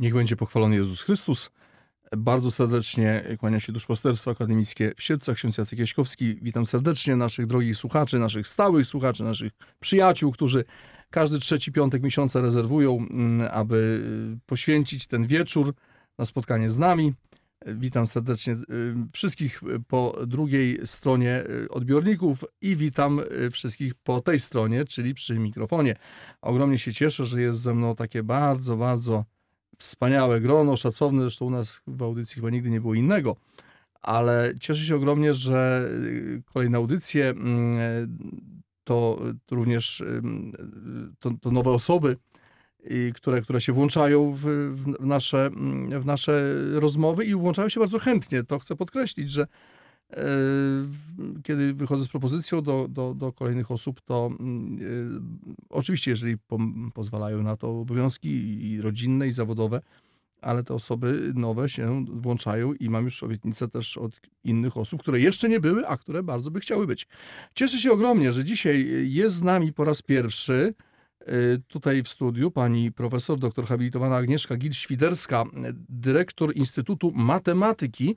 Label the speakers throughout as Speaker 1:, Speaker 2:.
Speaker 1: Niech będzie pochwalony Jezus Chrystus. Bardzo serdecznie kłania się Duszpasterstwo Akademickie w Siedlcach, ksiądz Jacek Jaśkowski. Witam serdecznie naszych drogich słuchaczy, naszych stałych słuchaczy, naszych przyjaciół, którzy każdy trzeci piątek miesiąca rezerwują, mm, aby poświęcić ten wieczór na spotkanie z nami. Witam serdecznie wszystkich po drugiej stronie odbiorników i witam wszystkich po tej stronie, czyli przy mikrofonie. Ogromnie się cieszę, że jest ze mną takie bardzo, bardzo wspaniałe grono, szacowne, zresztą u nas w audycji chyba nigdy nie było innego, ale cieszę się ogromnie, że y, kolejne audycje mm, to również to, to nowe osoby, które, które się włączają w, w, nasze, mm, w nasze rozmowy i włączają się bardzo chętnie. To chcę podkreślić, że kiedy wychodzę z propozycją do, do, do kolejnych osób, to y, oczywiście, jeżeli po, pozwalają na to obowiązki i rodzinne, i zawodowe, ale te osoby nowe się włączają i mam już obietnicę też od innych osób, które jeszcze nie były, a które bardzo by chciały być. Cieszę się ogromnie, że dzisiaj jest z nami po raz pierwszy y, tutaj w studiu pani profesor doktor habilitowana Agnieszka Gil-Świderska, dyrektor Instytutu Matematyki E,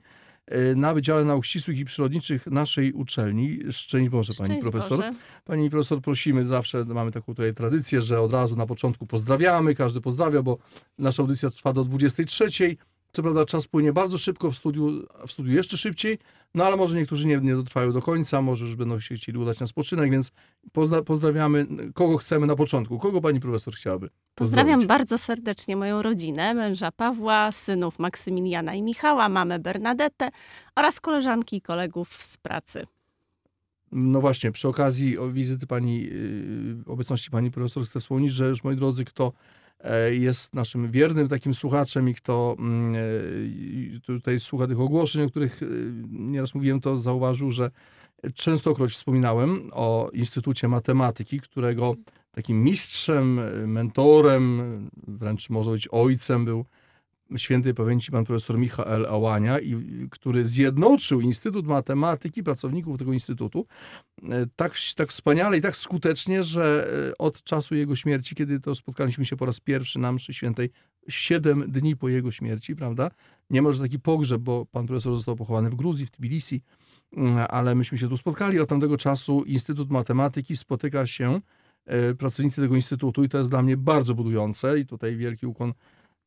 Speaker 1: na Wydziale Nauk Ścisłych i Przyrodniczych naszej uczelni. Szczęść Boże, Szczęść Pani Profesor. Boże. Pani Profesor, prosimy, zawsze mamy taką tutaj tradycję, że od razu na początku pozdrawiamy, każdy pozdrawia, bo nasza audycja trwa do 23. Co prawda czas płynie bardzo szybko, w studiu, w studiu jeszcze szybciej, no ale może niektórzy nie, nie dotrwają do końca, może już będą się chcieli udać na spoczynek, więc pozna, pozdrawiamy, kogo chcemy na początku. Kogo pani profesor chciałaby?
Speaker 2: Pozdrawiam bardzo serdecznie moją rodzinę, męża Pawła, synów Maksymiliana i Michała, mamę Bernadetę oraz koleżanki i kolegów z pracy.
Speaker 1: No właśnie, przy okazji wizyty pani, yy, obecności pani profesor chcę wspomnieć, że już moi drodzy, kto jest naszym wiernym takim słuchaczem i kto mm, e, tutaj słucha tych ogłoszeń, o których e, nieraz mówiłem, to zauważył, że częstokroć wspominałem o Instytucie Matematyki, którego takim mistrzem, mentorem, wręcz może być ojcem był świętej pamięci pan profesor Michał Ałania, i, który zjednoczył Instytut Matematyki, pracowników tego instytutu, e, tak, tak wspaniale i tak skutecznie, że e, od czasu jego śmierci, kiedy to spotkaliśmy się po raz pierwszy na mszy świętej, siedem dni po jego śmierci, prawda? Nie może taki pogrzeb, bo pan profesor został pochowany w Gruzji, w Tbilisi, mm, ale myśmy się tu spotkali. Od tamtego czasu Instytut Matematyki spotyka się, e, pracownicy tego instytutu i to jest dla mnie bardzo budujące i tutaj wielki ukłon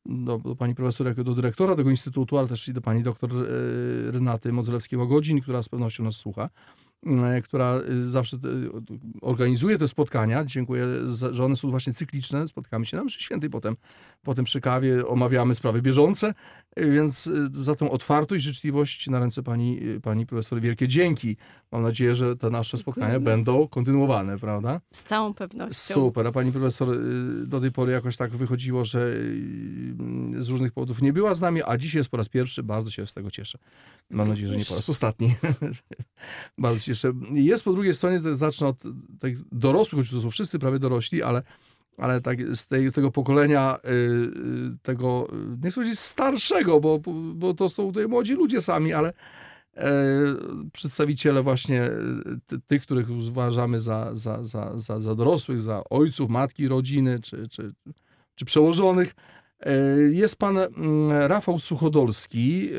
Speaker 1: do, do, pani profesor do dyrektora tego instytutu, ale też i do pani doktor e, Renaty Modzelewskiej-Łagodzin, która z pewnością nas słucha. E, która e, zawsze organizuje te spotkania. Dziękuję, że one są właśnie cykliczne. Spotykamy się na mszy świętej, potem, potem przy kawie omawiamy sprawy bieżące, więc za tą otwartość, życzliwość na ręce pani, pani profesor wielkie dzięki. Mam nadzieję, że te nasze spotkania będą kontynuowane, prawda?
Speaker 2: Z całą pewnością.
Speaker 1: Super, a pani profesor do tej pory jakoś tak wychodziło, że z różnych powodów nie była z nami, a dzisiaj jest po raz pierwszy, bardzo się z tego cieszę. Mam nadzieję, że nie po raz ostatni. bardzo jeszcze jest po drugiej stronie, to zacznę od tych dorosłych, choć to są wszyscy prawie dorośli, ale, ale tak z, tej, z tego pokolenia yy, tego, nie chcę starszego, bo, bo to są tutaj młodzi ludzie sami, ale yy, przedstawiciele właśnie tych, których uważamy za, za, za, za, za dorosłych, za ojców, matki, rodziny, czy, czy, czy przełożonych. Jest pan mm, Rafał Suchodolski,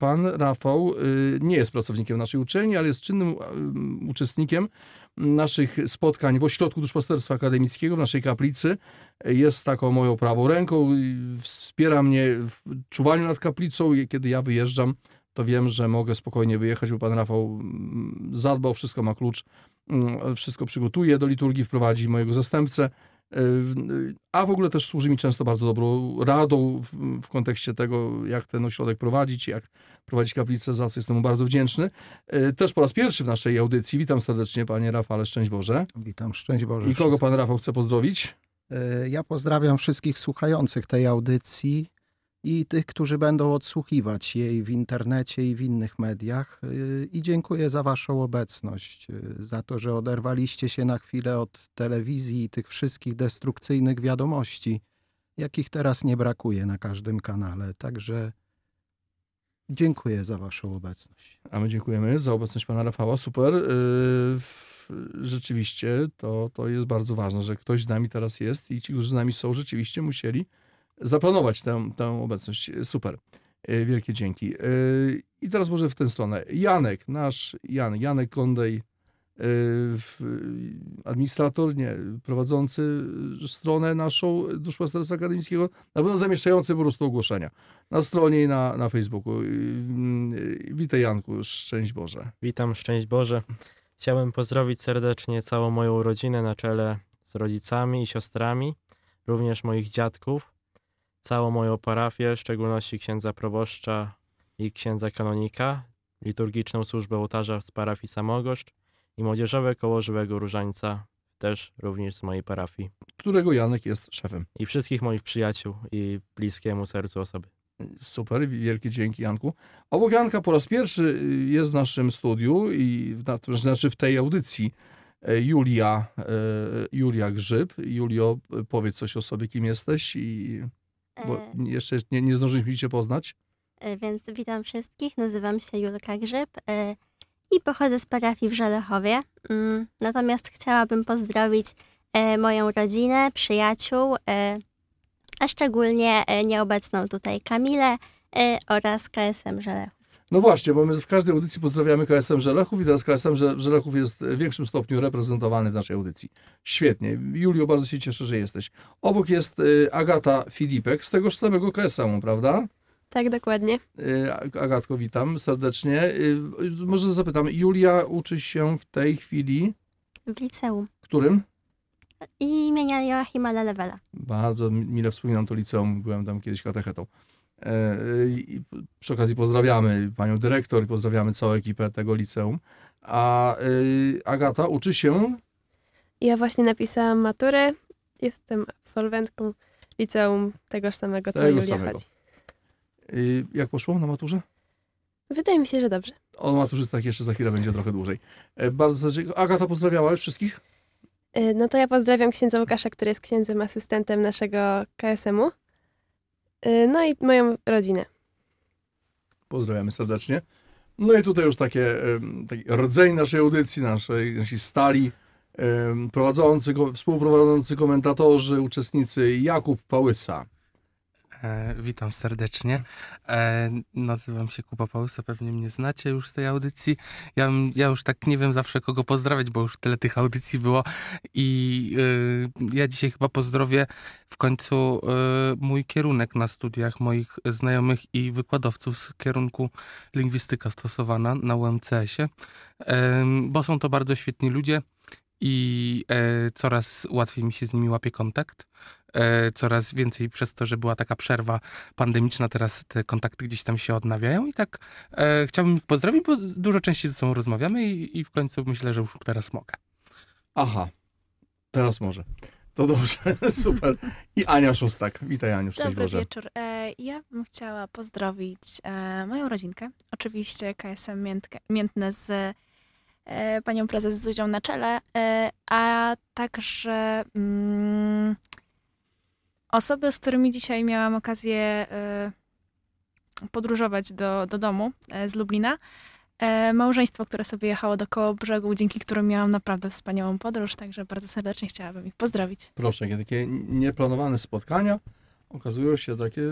Speaker 1: pan Rafał y, nie jest pracownikiem naszej uczelni, ale jest czynnym y, uczestnikiem naszych spotkań w Ośrodku Duszpasterstwa Akademickiego, w naszej kaplicy. Jest taką moją prawą ręką, wspiera mnie w czuwaniu nad kaplicą. Kiedy ja wyjeżdżam, to wiem, że mogę spokojnie wyjechać, bo pan Rafał mm, zadbał, wszystko ma klucz, mm, wszystko przygotuje do liturgii, wprowadzi mojego zastępcę. A w ogóle też służy mi często bardzo dobrą radą w, w, kontekście tego, jak ten ośrodek prowadzić, jak prowadzić kaplicę, za co jestem mu bardzo wdzięczny. E, też po raz pierwszy w naszej audycji. Witam serdecznie panie Rafale, szczęść Boże.
Speaker 3: Witam, szczęść Boże.
Speaker 1: I kogo pan Rafał chce pozdrowić?
Speaker 3: E, ja pozdrawiam wszystkich słuchających tej audycji i tych, którzy będą odsłuchiwać jej w internecie i w innych mediach. Y, I dziękuję za Waszą obecność, y, za to, że oderwaliście się na chwilę od telewizji i tych wszystkich destrukcyjnych wiadomości, jakich teraz nie brakuje na każdym kanale. Także dziękuję za Waszą obecność.
Speaker 1: A my dziękujemy za obecność Pana Rafała. Super. Y, rzeczywiście to, to jest bardzo ważne, że ktoś z nami teraz jest i ci, którzy z nami są, rzeczywiście musieli zaplanować tę, tę obecność. Super. E, Wielkie dzięki. E, I teraz może w tę stronę. Janek, nasz Jan, Janek Kondej, e, administrator, nie, prowadzący stronę naszą Duszpasterstwa Akademickiego, na pewno zamieszczający po prostu ogłoszenia na stronie i na, na Facebooku. Witaj Janku, szczęść Boże.
Speaker 4: Witam, szczęść Boże. Chciałem pozdrowić serdecznie całą moją rodzinę na czele z rodzicami i siostrami, również moich dziadków, całą moją parafię, w szczególności księdza proboszcza i księdza kanonika, liturgiczną służbę ołtarza z parafii Samogoszcz i młodzieżowe koło Żywego Różańca, też również z mojej parafii.
Speaker 1: którego Janek jest szefem.
Speaker 4: I wszystkich moich przyjaciół i bliskiemu sercu osoby.
Speaker 1: Super, wielkie dzięki Janku. Obok Janka po raz pierwszy y, jest w naszym studiu i w- znaczy w tej audycji e, Julia, e, Julia Grzyb. Julio, powiedz coś o sobie, kim jesteś i bo
Speaker 5: E,
Speaker 1: jeszcze nie, nie zdążyliśmy cię poznać.
Speaker 5: e, Więc witam wszystkich, nazywam się Julka Grzyb e, i pochodzę z parafii w Żelechowie. Mm, Natomiast chciałabym pozdrowić moją rodzinę, przyjaciół, a szczególnie nieobecną tutaj Kamilę oraz KSM Żelechów.
Speaker 1: No właśnie, bo my w każdej audycji pozdrawiamy KSM Żelechów i teraz KSM Że- Żelechów jest w większym stopniu reprezentowany w naszej audycji. Świetnie. Julio, bardzo się cieszę, że jesteś. Obok jest y, Agata Filipek z tegoż samego KSM-u, prawda?
Speaker 6: Tak, dokładnie.
Speaker 1: Y, Agatko, witam serdecznie. Y, Może zapytam, Julia uczy się w tej chwili,
Speaker 5: W liceum
Speaker 1: którym?
Speaker 5: imienia Joachima Lelewela.
Speaker 1: Bardzo mi- mile wspominam to liceum, byłem tam kiedyś katechetą. E, i Przy okazji pozdrawiamy panią dyrektor i pozdrawiamy całą ekipę tego liceum. A y, Agata uczy się,
Speaker 6: Ja właśnie napisałam maturę. Jestem absolwentką liceum tegoż samego, co
Speaker 1: Tego
Speaker 6: Julia
Speaker 1: samego.
Speaker 6: chodzi.
Speaker 1: y, jak poszło na maturze?
Speaker 6: Wydaje mi się, że dobrze.
Speaker 1: O maturzystach jeszcze za chwilę będzie trochę dłużej. E, Bardzo. Agata pozdrawiała już wszystkich?
Speaker 6: No to ja pozdrawiam księdza Łukasza, który jest księdzem asystentem naszego KSM-u. Y, No i moją rodzinę.
Speaker 1: Pozdrawiamy serdecznie. No i tutaj już takie, taki rdzeń naszej audycji, naszej, nasi stali prowadzący, współprowadzący komentatorzy, uczestnicy Jakub Pałysa.
Speaker 7: E, witam serdecznie. E, nazywam się Kuba Pałysa, pewnie mnie znacie już z tej audycji. Ja, ja już tak nie wiem zawsze kogo pozdrawiać, bo już tyle tych audycji było i e, ja dzisiaj chyba pozdrowię w końcu mój kierunek na studiach moich znajomych i wykładowców z kierunku lingwistyka stosowana na UMCS-ie, bo są to bardzo świetni ludzie i coraz łatwiej mi się z nimi łapie kontakt coraz więcej przez to, że była taka przerwa pandemiczna, teraz te kontakty gdzieś tam się odnawiają i tak e, chciałbym ich pozdrowić, bo dużo częściej ze sobą rozmawiamy i, i w końcu myślę, że już teraz mogę.
Speaker 1: Aha, teraz może. To dobrze, super. I Ania Szostak. Witaj Aniu, szczęść
Speaker 8: Dobry
Speaker 1: Boże.
Speaker 8: wieczór. E, Ja bym chciała pozdrowić e, moją rodzinkę. Oczywiście KSM Miętkę, Miętne z e, panią prezes Zuzią na czele, e, a także mm, osoby, z którymi dzisiaj miałam okazję e, podróżować do, do domu e, z Lublina. E, Małżeństwo, które sobie jechało do koło brzegu, dzięki którym miałam naprawdę wspaniałą podróż, także bardzo serdecznie chciałabym ich pozdrowić.
Speaker 1: Proszę, takie nieplanowane spotkania okazują się takie,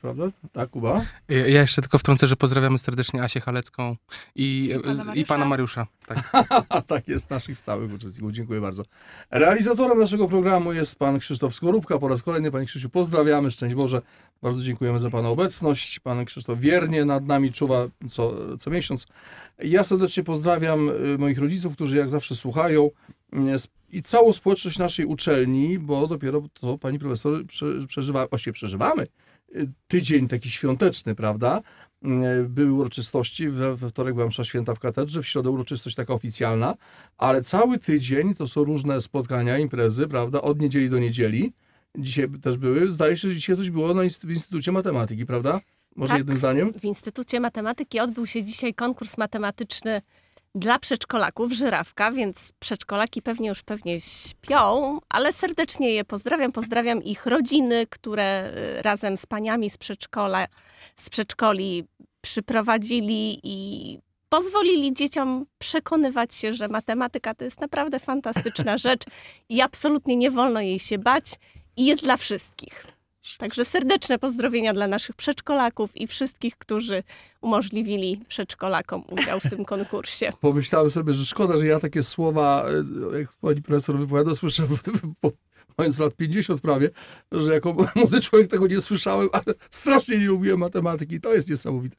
Speaker 1: prawda? Tak, Kuba?
Speaker 7: Ja ja jeszcze tylko wtrącę, że pozdrawiamy serdecznie Asię Halecką i,
Speaker 8: I pana
Speaker 7: z- i pana
Speaker 8: Mariusza.
Speaker 7: Mariusza. Tak.
Speaker 1: tak jest, naszych stałych uczestników. Dziękuję bardzo. Realizatorem naszego programu jest pan Krzysztof Skorupka. Po raz kolejny, panie Krzysiu, pozdrawiamy. Szczęść Boże. Bardzo dziękujemy za pana obecność. Pan Krzysztof wiernie nad nami czuwa co, co miesiąc. Ja serdecznie pozdrawiam y, moich rodziców, którzy jak zawsze słuchają y, i całą społeczność naszej uczelni, bo dopiero to pani profesor prze, przeżywa, właściwie przeżywamy y, tydzień taki świąteczny, prawda? Y, Były uroczystości, we, we wtorek była msza święta w katedrze, w środę uroczystość taka oficjalna, ale cały tydzień to są różne spotkania, imprezy, prawda, od niedzieli do niedzieli. Dzisiaj też były, zdaje się, że dzisiaj coś było na inst- w Instytucie Matematyki, prawda? Może
Speaker 2: Tak.
Speaker 1: jednym zdaniem?
Speaker 2: W Instytucie Matematyki odbył się dzisiaj konkurs matematyczny dla przedszkolaków, żyrawka, więc przedszkolaki pewnie już pewnie śpią, ale serdecznie je pozdrawiam. Pozdrawiam ich rodziny, które y, razem z paniami z przedszkola, z przedszkoli przyprowadzili i pozwolili dzieciom przekonywać się, że matematyka to jest naprawdę fantastyczna rzecz i absolutnie nie wolno jej się bać i jest dla wszystkich. Także serdeczne pozdrowienia dla naszych przedszkolaków i wszystkich, którzy umożliwili przedszkolakom udział w tym konkursie.
Speaker 1: Pomyślałem sobie, że szkoda, że ja takie słowa, e, jak pani profesor wypowiada, słyszę po, mając lat 50 prawie, że jako młody człowiek tego nie słyszałem, ale strasznie nie lubiłem matematyki. To jest niesamowite.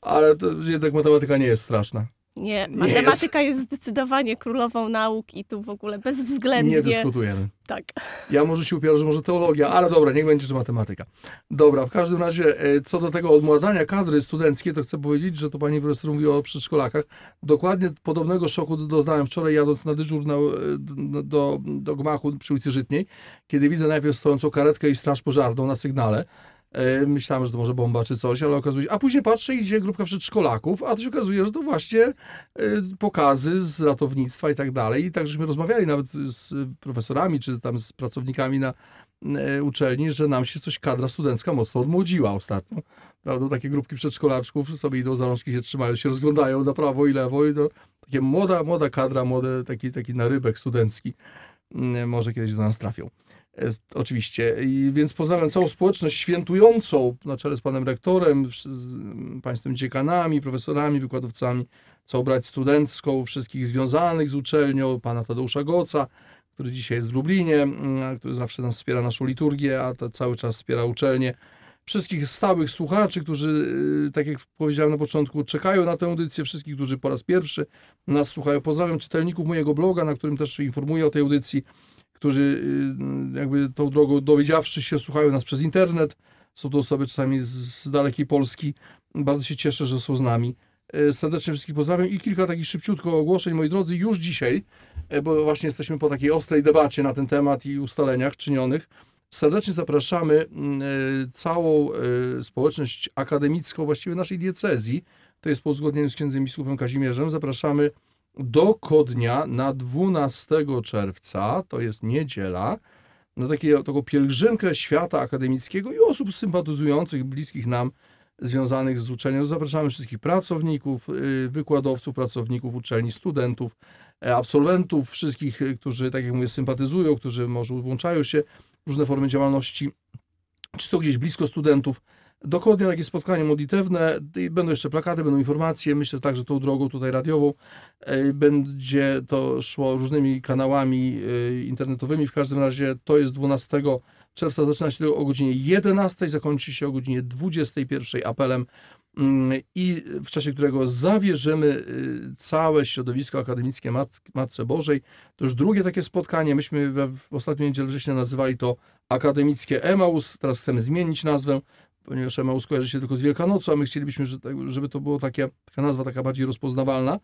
Speaker 1: Ale to, jednak matematyka nie jest straszna.
Speaker 2: Nie, matematyka jest. jest. zdecydowanie królową nauk i tu w ogóle bezwzględnie...
Speaker 1: Nie dyskutujemy.
Speaker 2: Tak.
Speaker 1: Ja może się upieram, że może teologia, ale dobra, niech będzie, że matematyka. Dobra, w każdym razie e, co do tego odmładzania kadry studenckiej, to chcę powiedzieć, że to pani profesor mówi o przedszkolakach. Dokładnie podobnego szoku doznałem wczoraj jadąc na dyżur na, e, do, do, do gmachu przy ulicy Żytniej, kiedy widzę najpierw stojącą karetkę i straż pożarną na sygnale. E, myślałem, że to może bomba czy coś, ale okazuje się, a później patrzę, idzie grupka przedszkolaków, a to się okazuje, że to właśnie e, pokazy z ratownictwa i tak dalej. I tak żeśmy rozmawiali nawet z profesorami, czy tam z pracownikami na e, uczelni, że nam się coś kadra studencka mocno odmłodziła ostatnio. Prawda? Takie grupki przedszkolaczków sobie idą za rączki, się trzymają, się rozglądają na prawo i lewo i to takie młoda, młoda kadra, młody taki, taki narybek studencki może kiedyś do nas trafią. Oczywiście. I więc pozdrawiam całą społeczność świętującą na czele z panem rektorem, z państwem dziekanami, profesorami, wykładowcami, całą brać studencką, wszystkich związanych z uczelnią, pana Tadeusza Goca, który dzisiaj jest w Lublinie, który zawsze nas wspiera naszą liturgię, a to cały czas wspiera uczelnię. Wszystkich stałych słuchaczy, którzy, y, tak jak powiedziałem na początku, czekają na tę audycję, wszystkich, którzy po raz pierwszy nas słuchają. Pozdrawiam czytelników mojego bloga, na którym też informuję o tej audycji którzy y, jakby tą drogą dowiedziawszy się, słuchają nas przez internet. Są to osoby czasami z dalekiej Polski. Bardzo się cieszę, że są z nami. E, serdecznie wszystkich pozdrawiam i kilka takich szybciutko ogłoszeń, moi drodzy, już dzisiaj, e, bo właśnie jesteśmy po takiej ostrej debacie na ten temat i ustaleniach czynionych. Serdecznie zapraszamy mm, e, całą społeczność akademicką, właściwie naszej diecezji, to jest po uzgodnieniu z księdzem biskupem Kazimierzem, zapraszamy do Kodnia na 12 czerwca, to jest niedziela, na takie, taką pielgrzymkę świata akademickiego i osób sympatyzujących, bliskich nam, związanych z uczelnią. Zapraszamy wszystkich pracowników, y, wykładowców, pracowników uczelni, studentów, e, absolwentów, wszystkich, y, którzy, tak jak mówię, sympatyzują, którzy może włączają się w różne formy działalności, czy są gdzieś blisko studentów, Dokładnie takie spotkanie modlitewne, będą jeszcze plakaty, będą informacje, myślę także tą drogą tutaj radiową, e, będzie to szło różnymi kanałami e, internetowymi, w każdym razie to jest 12 czerwca, zaczyna się o godzinie 11, zakończy się o godzinie 21 apelem mm, i w czasie którego zawierzymy e, całe środowisko akademickie Mat Matce Bożej. To już drugie takie spotkanie, myśmy w ostatnią niedzielę września nazywali to akademickie Emaus, teraz chcemy zmienić nazwę, ponieważ Emaus kojarzy się tylko z Wielkanocą, a my chcielibyśmy, żeby to była taka nazwa taka bardziej rozpoznawalna.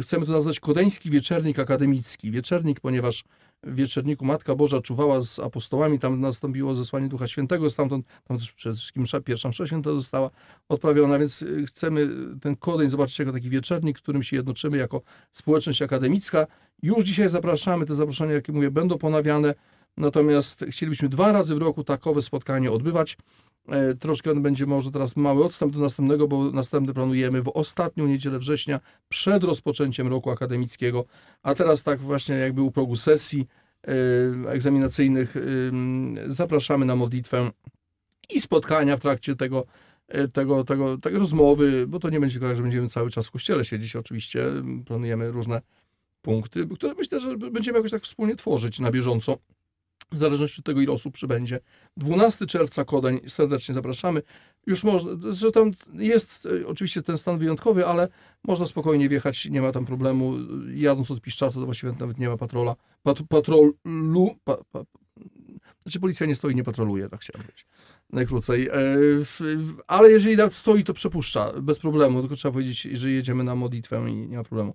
Speaker 1: Chcemy to nazwać Kodeński Wieczernik Akademicki. Wieczernik, ponieważ w Wieczerniku Matka Boża czuwała z apostołami, tam nastąpiło zesłanie Ducha Świętego, stamtąd tam przede wszystkim pierwsza msza święta została odprawiona, więc chcemy ten Kodeń zobaczyć jako taki wieczernik, którym się jednoczymy jako społeczność akademicka. Już dzisiaj zapraszamy, te zaproszenia, jakie mówię, będą ponawiane, natomiast chcielibyśmy dwa razy w roku takowe spotkanie odbywać. E, troszkę będzie może teraz mały odstęp do następnego, bo następny planujemy w ostatnią niedzielę września przed rozpoczęciem roku akademickiego, a teraz tak właśnie jakby u progu sesji e, egzaminacyjnych e, zapraszamy na modlitwę i spotkania w trakcie tego, tego, tego, tego rozmowy, bo to nie będzie tak, że będziemy cały czas w kościele siedzieć. Oczywiście, planujemy różne punkty, które myślę, że będziemy jakoś tak wspólnie tworzyć na bieżąco w zależności od tego, ile osób przybędzie. 12 czerwca Kodeń, serdecznie zapraszamy. Już można, że tam jest e, oczywiście ten stan wyjątkowy, ale można spokojnie wjechać, nie ma tam problemu. Jadąc od Piszczaca, to właściwie nawet nie ma patrola. Pat, patrolu, pa, pa, znaczy policja nie stoi, nie patroluje, tak chciałem powiedzieć. Najkrócej. E, ale jeżeli nawet stoi, to przepuszcza bez problemu, tylko trzeba powiedzieć, że jedziemy na modlitwę i nie ma problemu.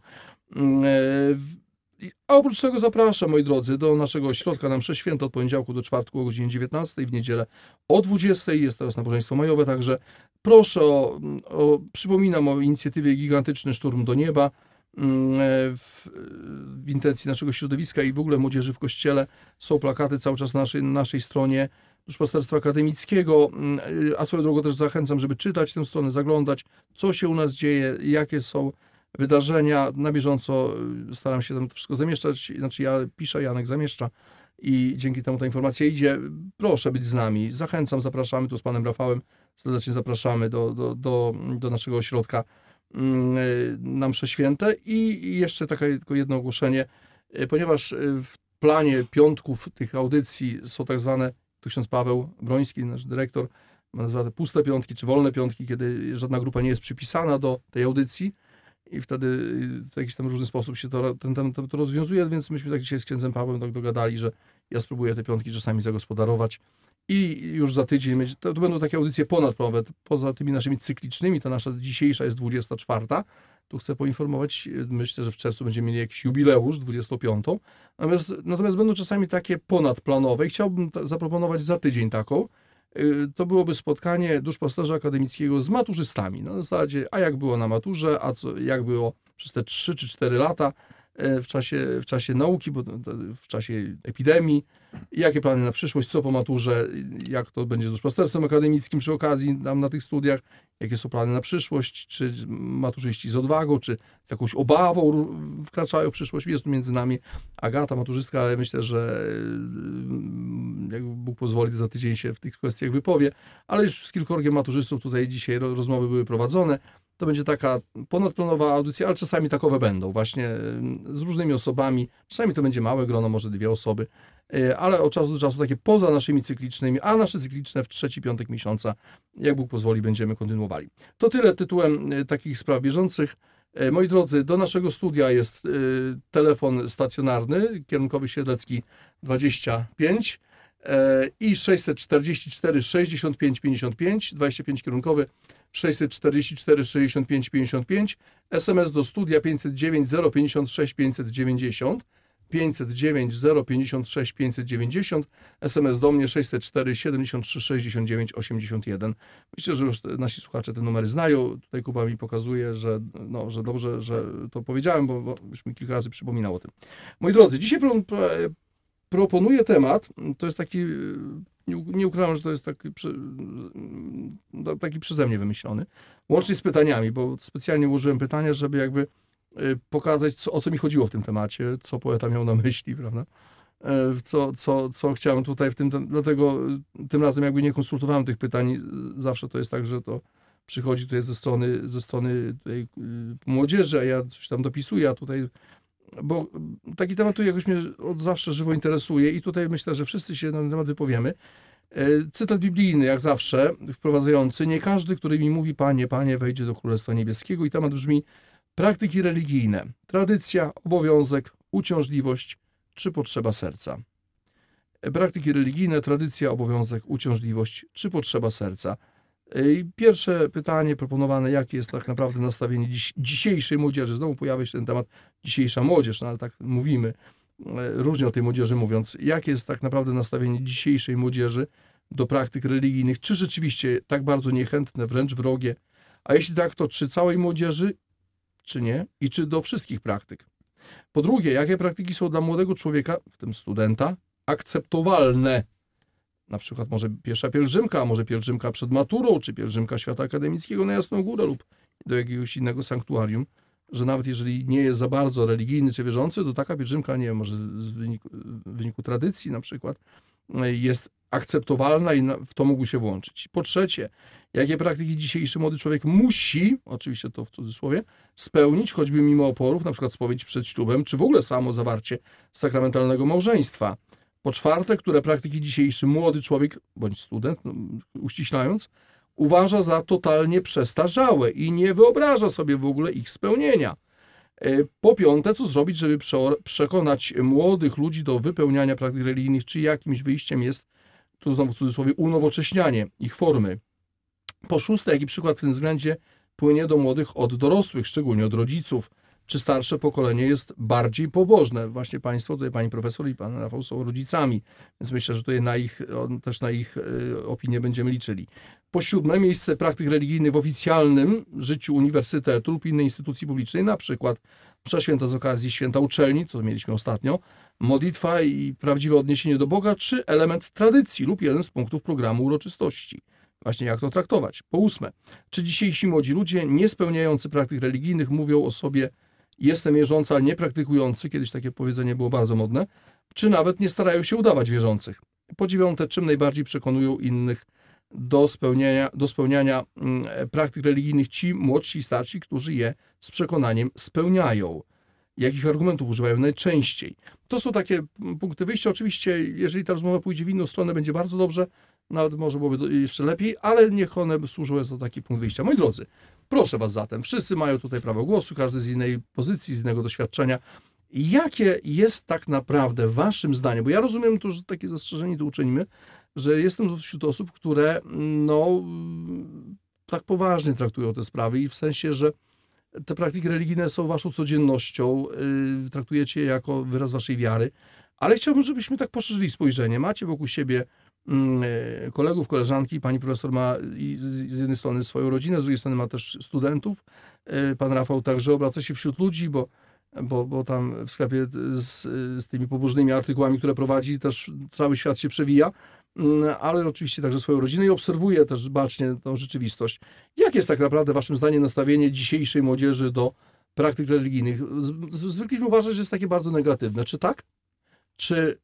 Speaker 1: E, a oprócz tego zapraszam, moi drodzy, do naszego ośrodka na msze święto od poniedziałku do czwartku o godzinie 19, w niedzielę o 20. Jest teraz nabożeństwo majowe, także proszę o, o przypominam o inicjatywie Gigantyczny Szturm do Nieba mm, w, w intencji naszego środowiska i w ogóle młodzieży w kościele. Są plakaty cały czas na naszej, na naszej stronie duszpasterstwa akademickiego, mm, a swoją drogą też zachęcam, żeby czytać tę stronę, zaglądać, co się u nas dzieje, jakie są wydarzenia. Na bieżąco y, staram się tam to wszystko zamieszczać. Znaczy ja piszę, Janek zamieszcza. i dzięki temu ta informacja idzie. Proszę być z nami. Zachęcam, zapraszamy tu z panem Rafałem. Serdecznie zapraszamy do, do, do, do naszego ośrodka mm, y, na msze święte. I jeszcze takie tylko jedno ogłoszenie, y, ponieważ w planie piątków tych audycji są tak zwane, tu ksiądz Paweł Broński, nasz dyrektor, nazywa te puste piątki czy wolne piątki, kiedy żadna grupa nie jest przypisana do tej audycji i wtedy y, w jakiś tam różny sposób się to, ten, ten, to rozwiązuje, więc myśmy tak dzisiaj z księdzem Pawłem tak dogadali, że ja spróbuję te piątki czasami zagospodarować i już za tydzień będzie, to, to będą takie audycje ponadplanowe, poza tymi naszymi cyklicznymi, ta nasza dzisiejsza jest 24, tu chcę poinformować, y, myślę, że w czerwcu będziemy mieli jakiś jubileusz, 25, natomiast, natomiast będą czasami takie ponadplanowe i chciałbym zaproponować za tydzień taką, to byłoby spotkanie duszpasterza akademickiego z maturzystami. Na zasadzie, a jak było na maturze, a co, jak było przez te 3 czy 4 lata y, w czasie, w czasie nauki, w czasie epidemii, jakie plany na przyszłość, co po maturze, jak to będzie z duszpasterstwem akademickim przy okazji tam na tych studiach, jakie są plany na przyszłość, czy maturzyści z odwagą, czy z jakąś obawą wkraczają w przyszłość. Jest tu między nami Agata, maturzystka, ale myślę, że y, jak Bóg pozwoli, za tydzień się w tych kwestiach wypowie, ale już z kilkorgiem maturzystów tutaj dzisiaj ro- rozmowy były prowadzone. To będzie taka ponadplanowa audycja, ale czasami takowe będą, właśnie y, z różnymi osobami. Czasami to będzie małe grono, może dwie osoby, y, ale od czasu do czasu takie poza naszymi cyklicznymi, a nasze cykliczne w trzeci piątek miesiąca, jak Bóg pozwoli, będziemy kontynuowali. To tyle tytułem y, takich spraw bieżących. E, Moi drodzy, do naszego studia jest y, telefon stacjonarny, kierunkowy Siedlecki 25 e, i 644 65 55, 25 kierunkowy 644 65 55, SMS do studia 509 056 590, 509 056 590, SMS do mnie 604 73 69 81. Myślę, że już nasi słuchacze te numery znają. Tutaj Kuba mi pokazuje, że, no, że dobrze, że to powiedziałem, bo, bo już mi kilka razy przypominał o tym. Moi drodzy, dzisiaj pro, proponuję temat, to jest taki, nie, nie ukrywam, że to jest taki, taki przeze mnie wymyślony, łącznie z pytaniami, bo specjalnie ułożyłem pytania, żeby jakby y, pokazać, co, o co mi chodziło w tym temacie, co poeta miał na myśli, prawda? E, Co, co, co chciałem tutaj w tym, dlatego y, tym razem jakby nie konsultowałem tych pytań, y, zawsze to jest tak, że to przychodzi tutaj ze strony, ze strony młodzieży, a ja coś tam dopisuję, a tutaj bo taki temat tu jakoś mnie od zawsze żywo interesuje i tutaj myślę, że wszyscy się na ten temat wypowiemy. E, Cytat biblijny, jak zawsze, wprowadzający. Nie każdy, który mi mówi, panie, panie, wejdzie do Królestwa Niebieskiego. I temat brzmi praktyki religijne. Tradycja, obowiązek, uciążliwość czy potrzeba serca. E, Praktyki religijne, tradycja, obowiązek, uciążliwość czy potrzeba serca. E, Pierwsze pytanie proponowane, jakie jest tak naprawdę nastawienie dziś, dzisiejszej młodzieży. Znowu pojawia się ten temat dzisiejsza młodzież, no ale tak mówimy, e, różnie o tej młodzieży mówiąc. Jakie jest tak naprawdę nastawienie dzisiejszej młodzieży do praktyk religijnych? Czy rzeczywiście tak bardzo niechętne, wręcz wrogie? A jeśli tak, to czy całej młodzieży, czy nie? I czy do wszystkich praktyk? Po drugie, jakie praktyki są dla młodego człowieka, w tym studenta, akceptowalne? Na przykład może pierwsza pielgrzymka, może pielgrzymka przed maturą, czy pielgrzymka świata akademickiego na Jasną Górę lub do jakiegoś innego sanktuarium, że nawet jeżeli nie jest za bardzo religijny czy wierzący, to taka pielgrzymka, nie wiem, może z wyniku, w wyniku tradycji na przykład, e, jest akceptowalna i w to mógł się włączyć. Po trzecie, jakie praktyki dzisiejszy młody człowiek musi, oczywiście to w cudzysłowie, spełnić, choćby mimo oporów, na przykład spowiedź przed ślubem, czy w ogóle samo zawarcie sakramentalnego małżeństwa. Po czwarte, które praktyki dzisiejszy młody człowiek, bądź student, no, uściślając, uważa za totalnie przestarzałe i nie wyobraża sobie w ogóle ich spełnienia. E, Po piąte, co zrobić, żeby prze- przekonać młodych ludzi do wypełniania praktyk religijnych, czy jakimś wyjściem jest, tu znowu w cudzysłowie, unowocześnianie ich formy. Po szóste, jaki przykład w tym względzie płynie do młodych od dorosłych, szczególnie od rodziców, czy starsze pokolenie jest bardziej pobożne. Właśnie Państwo, tutaj Pani Profesor i Pan Rafał są rodzicami, więc myślę, że tutaj na ich, też na ich e, opinię będziemy liczyli. Po siódme, miejsce praktyk religijnych w oficjalnym życiu uniwersytetu lub innej instytucji publicznej, na przykład msza święta z okazji święta uczelni, co mieliśmy ostatnio, modlitwa i prawdziwe odniesienie do Boga, czy element tradycji lub jeden z punktów programu uroczystości. Właśnie jak to traktować. Po ósme, czy dzisiejsi młodzi ludzie niespełniający praktyk religijnych mówią o sobie jestem wierzący, ale nie praktykujący, kiedyś takie powiedzenie było bardzo modne, czy nawet nie starają się udawać wierzących. Po dziewiąte, czym najbardziej przekonują innych do spełniania, do spełniania mm, praktyk religijnych ci młodsi i starsi, którzy je z przekonaniem spełniają. Jakich argumentów używają najczęściej? To są takie mm, punkty wyjścia. Oczywiście, jeżeli ta rozmowa pójdzie w inną stronę, będzie bardzo dobrze, nawet może byłoby jeszcze lepiej, ale niech one służą jako taki punkt wyjścia. Moi drodzy, proszę Was zatem, wszyscy mają tutaj prawo głosu, każdy z innej pozycji, z innego doświadczenia. Jakie jest tak naprawdę Waszym zdaniem, bo ja rozumiem to, że takie zastrzeżenie tu uczynimy, że jestem wśród osób, które no, tak poważnie traktują te sprawy i w sensie, że te praktyki religijne są Waszą codziennością, yy, traktujecie je jako wyraz Waszej wiary, ale chciałbym, żebyśmy tak poszerzyli spojrzenie. Macie wokół siebie kolegów, koleżanki. Pani profesor ma z jednej strony swoją rodzinę, z drugiej strony ma też studentów. E, Pan Rafał także obraca się wśród ludzi, bo, bo, bo tam w sklepie z, z tymi pobożnymi artykułami, które prowadzi, też cały świat się przewija, Mm, ale oczywiście także swoją rodzinę i obserwuje też bacznie tą rzeczywistość. Jak jest tak naprawdę Waszym zdaniem nastawienie dzisiejszej młodzieży do praktyk religijnych? Zwykliśmy uważać, że jest takie bardzo negatywne. Czy tak? Czy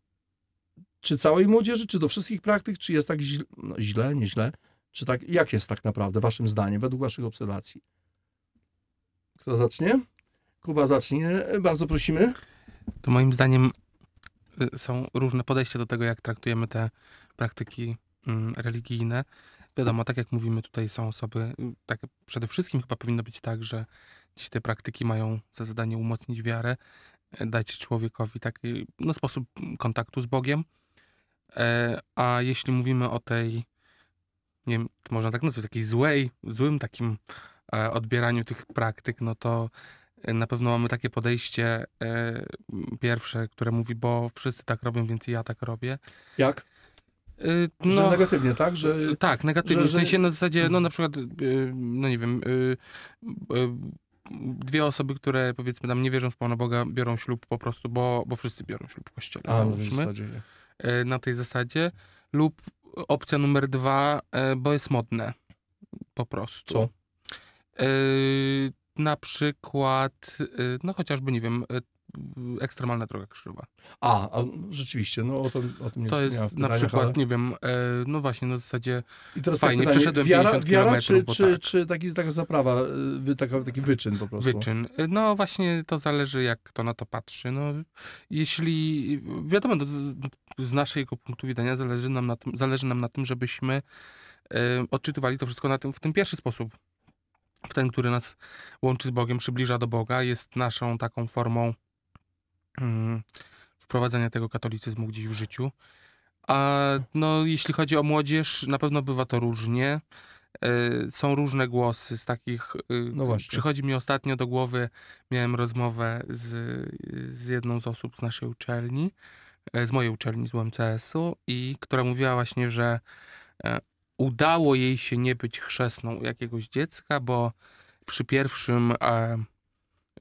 Speaker 1: czy całej młodzieży, czy do wszystkich praktyk, czy jest tak źle, no, źle nieźle? Czy tak, jak jest tak naprawdę, waszym zdaniem, według waszych obserwacji? Kto zacznie? Kuba zacznie, bardzo prosimy.
Speaker 7: To moim zdaniem y, są różne podejścia do tego, jak traktujemy te praktyki mm, religijne. Wiadomo, tak jak mówimy, tutaj są osoby, y, tak przede wszystkim chyba powinno być tak, że te praktyki mają za zadanie umocnić wiarę, y, dać człowiekowi taki no, sposób kontaktu z Bogiem. E, A jeśli mówimy o tej, nie wiem, można tak nazwać, takiej złej, złym takim e, odbieraniu tych praktyk, no to e, na pewno mamy takie podejście pierwsze, które mówi, bo wszyscy tak robią, więc i ja tak robię.
Speaker 1: Jak?
Speaker 7: Y,
Speaker 1: Że
Speaker 7: No,
Speaker 1: negatywnie, tak? Że,
Speaker 7: tak, negatywnie.
Speaker 1: że-
Speaker 7: W sensie na zasadzie, no
Speaker 1: Mhm.
Speaker 7: na przykład, no nie wiem, dwie osoby, które powiedzmy tam nie wierzą w Pana Boga, biorą ślub po prostu, bo, bo wszyscy biorą ślub w kościele,
Speaker 1: A, no, w
Speaker 7: załóżmy.
Speaker 1: zasadzie nie.
Speaker 7: E, na tej zasadzie, lub opcja numer dwa, e, bo jest modne. Po prostu.
Speaker 1: Co?
Speaker 7: E, Na przykład, no chociażby, nie wiem, ekstremalna droga krzyżowa.
Speaker 1: A, a rzeczywiście, no o, to, o tym nie
Speaker 7: To jest na przykład,
Speaker 1: ale-
Speaker 7: nie wiem, no właśnie, na zasadzie
Speaker 1: I teraz
Speaker 7: fajnie,
Speaker 1: tak pytanie,
Speaker 7: przeszedłem
Speaker 1: wiara,
Speaker 7: 50
Speaker 1: wiara
Speaker 7: kilometrów,
Speaker 1: czy, czy,
Speaker 7: tak.
Speaker 1: czy taki, taka zaprawa, taka, taki wyczyn po prostu?
Speaker 7: wyczyn. No właśnie, to zależy, jak kto na to patrzy. No, jeśli, wiadomo, no, z, naszego punktu widzenia zależy nam na tym, zależy nam na tym żebyśmy odczytywali to wszystko na tym, w ten pierwszy sposób. W ten, który nas łączy z Bogiem, przybliża do Boga, jest naszą taką formą mm, wprowadzenia tego katolicyzmu gdzieś w życiu. A no, jeśli chodzi o młodzież, na pewno bywa to różnie. E, Są różne głosy z takich. e,
Speaker 1: No właśnie.
Speaker 7: Przychodzi mi ostatnio do głowy, miałem rozmowę z, z jedną z osób z naszej uczelni, z mojej uczelni, z UMCS-u, i która mówiła właśnie, że e, udało jej się nie być chrzestną jakiegoś dziecka, bo przy pierwszym.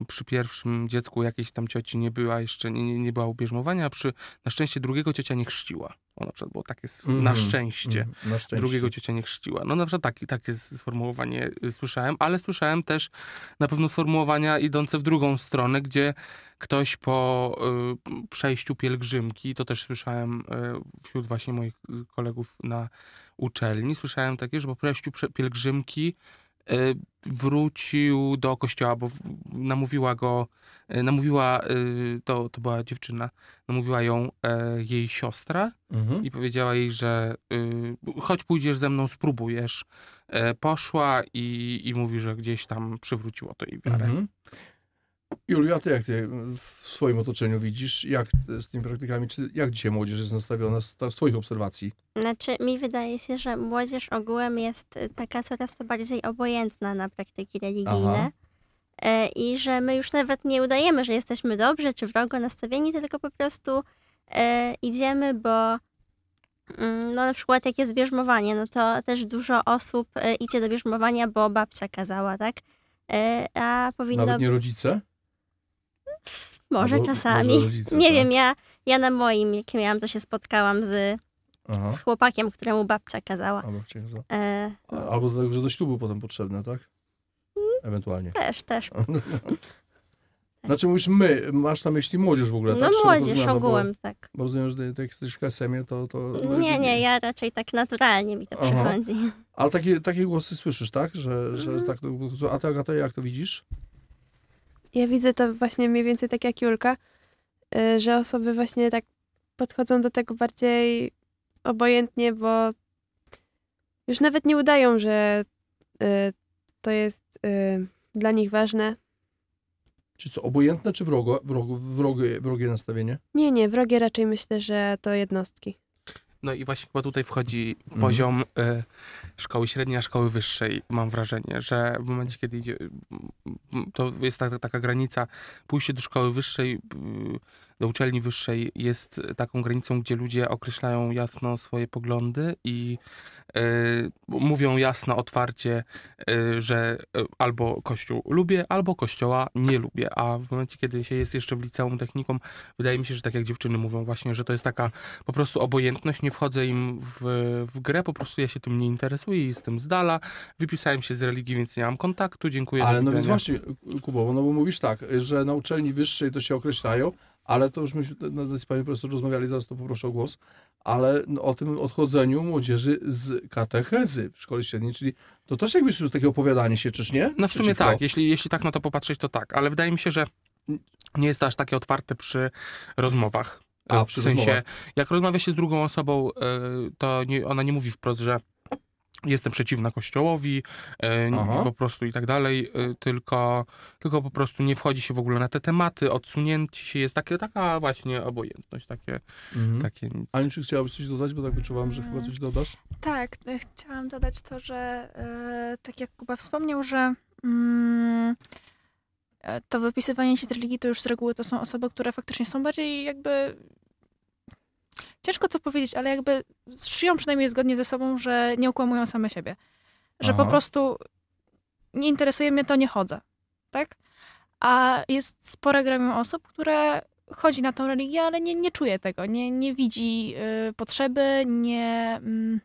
Speaker 7: Przy pierwszym dziecku jakiejś tam cioci nie była jeszcze, nie, nie, była ubierzmowania, a przy, na szczęście drugiego ciocia nie chrzciła. O, na przykład było takie, s- na
Speaker 1: Mhm,
Speaker 7: szczęście
Speaker 1: mhm, Na szczęście.
Speaker 7: drugiego ciocia nie chrzciła. No na przykład taki, takie sformułowanie y, słyszałem, ale słyszałem też na pewno sformułowania idące w drugą stronę, gdzie ktoś po y, przejściu pielgrzymki, to też słyszałem y, wśród właśnie moich kolegów na uczelni, słyszałem takie, że po przejściu prze- pielgrzymki y, wrócił do kościoła, bo namówiła go, y, namówiła, y, to, to była dziewczyna, namówiła ją e, jej siostra,
Speaker 1: Mhm.
Speaker 7: i powiedziała jej, że chodź pójdziesz ze mną, spróbujesz. E, poszła i, i mówi, że gdzieś tam przywróciło to jej wiarę.
Speaker 1: Mhm. Julia, ty jak ty w swoim otoczeniu widzisz, jak z tymi praktykami, czy jak dzisiaj młodzież jest nastawiona z, z twoich obserwacji?
Speaker 5: Znaczy, mi wydaje się, że młodzież ogółem jest y, taka coraz to bardziej obojętna na praktyki religijne.
Speaker 1: Aha.
Speaker 5: E, I że my już nawet nie udajemy, że jesteśmy dobrze czy wrogo nastawieni, tylko po prostu e, idziemy, bo mm, no na przykład jak jest bierzmowanie, no to też dużo osób idzie do bierzmowania, bo babcia kazała, tak? A powinno...
Speaker 1: Nawet nie rodzice?
Speaker 5: Może
Speaker 1: Albo-
Speaker 5: czasami.
Speaker 1: może rodzice,
Speaker 5: nie
Speaker 1: tak.
Speaker 5: wiem, ja, ja na moim, jak miałam, to się spotkałam z,
Speaker 1: Aha.
Speaker 5: z chłopakiem, któremu babcia kazała.
Speaker 1: Albo, chciałem za-
Speaker 5: E,
Speaker 1: albo do tego, że do ślubu potem potrzebne, tak? Ewentualnie.
Speaker 5: też, też.
Speaker 1: Znaczy mówisz my, masz na myśli młodzież w ogóle,
Speaker 5: No
Speaker 1: tak? Szeroko
Speaker 5: młodzież ogółem, tak.
Speaker 1: Bo, bo rozumiem, że jak jesteś w KSM-ie, to... to
Speaker 5: Nie, nie, ja raczej tak naturalnie mi to
Speaker 1: Aha.
Speaker 5: przychodzi.
Speaker 1: Ale takie, takie głosy słyszysz, tak? Że, że
Speaker 5: Mhm.
Speaker 1: tak, a ty, Agata, jak to widzisz?
Speaker 6: Ja widzę to właśnie mniej więcej tak jak Julka, y, że osoby właśnie tak podchodzą do tego bardziej obojętnie, bo już nawet nie udają, że y, to jest y, dla nich ważne.
Speaker 1: Czy co, obojętne, czy wrogo, wrogo, wrogie, wrogie nastawienie?
Speaker 6: Nie, nie, wrogie raczej myślę, że to jednostki.
Speaker 7: No i właśnie chyba tutaj wchodzi
Speaker 1: Mhm.
Speaker 7: poziom e, szkoły średniej, a szkoły wyższej. Mam wrażenie, że w momencie, kiedy idzie, to jest ta, taka granica, pójście do szkoły wyższej, y, do uczelni wyższej jest taką granicą, gdzie ludzie określają jasno swoje poglądy i e, mówią jasno, otwarcie, e, że e, albo kościół lubię, albo kościoła nie lubię. A w momencie, kiedy się jest jeszcze w liceum technikum, wydaje mi się, że tak jak dziewczyny mówią właśnie, że to jest taka po prostu obojętność, nie wchodzę im w, w grę, po prostu ja się tym nie interesuję, jestem z dala, wypisałem się z religii, więc nie mam kontaktu, dziękuję
Speaker 1: Ale no więc
Speaker 7: widzenia.
Speaker 1: właśnie, Kubowo, no bo mówisz tak, że na uczelni wyższej to się określają, ale to już myśmy no, z panią profesor rozmawiali, zaraz to poproszę o głos, ale no, o tym odchodzeniu młodzieży z katechezy w szkole średniej, czyli to też jakby już takie opowiadanie się, czyż nie?
Speaker 7: No w sumie
Speaker 1: Przeciwko.
Speaker 7: tak, jeśli, jeśli tak na to popatrzeć, to tak, ale wydaje mi się, że nie jest to aż takie otwarte przy rozmowach.
Speaker 1: A,
Speaker 7: w sensie,
Speaker 1: rozmowach.
Speaker 7: jak rozmawia się z drugą osobą, e, to nie, ona nie mówi wprost, że jestem przeciwna kościołowi, e,
Speaker 1: Aha.
Speaker 7: po prostu i tak dalej, e, tylko, tylko po prostu nie wchodzi się w ogóle na te tematy, odsunięci się, jest takie, taka właśnie obojętność, takie,
Speaker 1: Mhm.
Speaker 7: takie nic.
Speaker 1: Aniu, czy chciałabyś coś dodać, bo tak wyczuwam, że chyba coś dodasz?
Speaker 8: Tak, e, chciałam dodać to, że tak jak Kuba wspomniał, że mm, to wypisywanie się z religii to już z reguły to są osoby, które faktycznie są bardziej jakby. Ciężko to powiedzieć, ale jakby żyją przynajmniej zgodnie ze sobą, że nie okłamują same siebie. Że po
Speaker 1: Aha.
Speaker 8: prostu nie interesuje mnie to, nie chodzę. Tak? A jest spore gremium osób, które chodzi na tą religię, ale nie, nie czuje tego, nie, nie widzi y, potrzeby, nie, mm,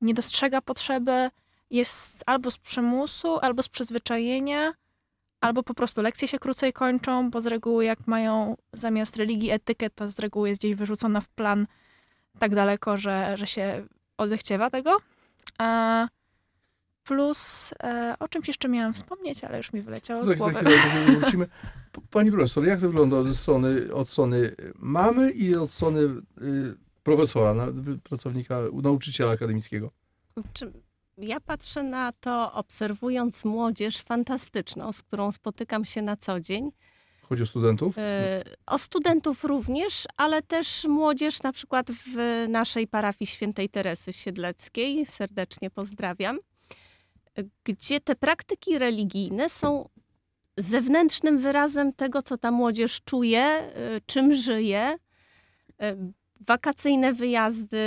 Speaker 8: nie dostrzega potrzeby, jest albo z przymusu, albo z przyzwyczajenia, albo po prostu lekcje się krócej kończą, bo z reguły jak mają zamiast religii etykę, to z reguły jest gdzieś wyrzucona w plan tak daleko, że, że się odechciewa tego. A plus, e, o czymś jeszcze miałam wspomnieć, ale już mi wyleciało z głowy.
Speaker 1: wrócimy. Pani profesor, jak to wygląda od strony, od strony mamy i od strony y, profesora, na, pracownika, nauczyciela akademickiego?
Speaker 2: Czy ja patrzę na to, obserwując młodzież fantastyczną, z którą spotykam się na co dzień.
Speaker 1: Chodzi o studentów?
Speaker 2: E, O studentów również, ale też młodzież na przykład w naszej parafii świętej Teresy Siedleckiej, serdecznie pozdrawiam, e, gdzie te praktyki religijne są zewnętrznym wyrazem tego, co ta młodzież czuje, e, czym żyje. Wakacyjne wyjazdy,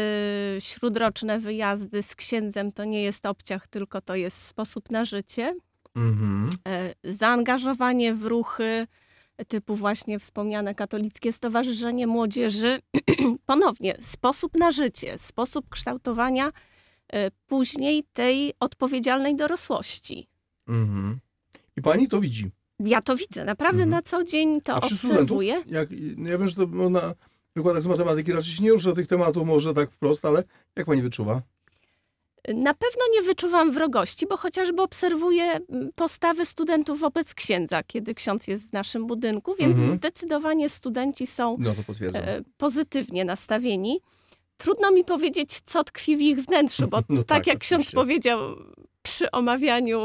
Speaker 2: śródroczne wyjazdy z księdzem to nie jest obciach, tylko to jest sposób na życie
Speaker 1: Mhm.
Speaker 2: e, zaangażowanie w ruchy typu właśnie wspomniane katolickie Stowarzyszenie Młodzieży. Ponownie, sposób na życie, sposób kształtowania e, później tej odpowiedzialnej dorosłości.
Speaker 1: Mhm. I pani to widzi.
Speaker 2: Ja to widzę, naprawdę
Speaker 1: Mhm.
Speaker 2: na co dzień to
Speaker 1: A
Speaker 2: obserwuję.
Speaker 1: Jak, no ja wiem, że to no, na wykładach z matematyki raczej się nie rusza tych tematów może tak wprost, ale jak pani wyczuwa?
Speaker 2: Na pewno nie wyczuwam wrogości, bo chociażby obserwuję mm, postawy studentów wobec księdza, kiedy ksiądz jest w naszym budynku, więc
Speaker 1: Mhm.
Speaker 2: zdecydowanie studenci są
Speaker 1: No
Speaker 2: e, pozytywnie nastawieni. Trudno mi powiedzieć, co tkwi w ich wnętrzu, bo
Speaker 1: No
Speaker 2: tak,
Speaker 1: tak,
Speaker 2: jak ksiądz
Speaker 1: oczywiście.
Speaker 2: powiedział przy omawianiu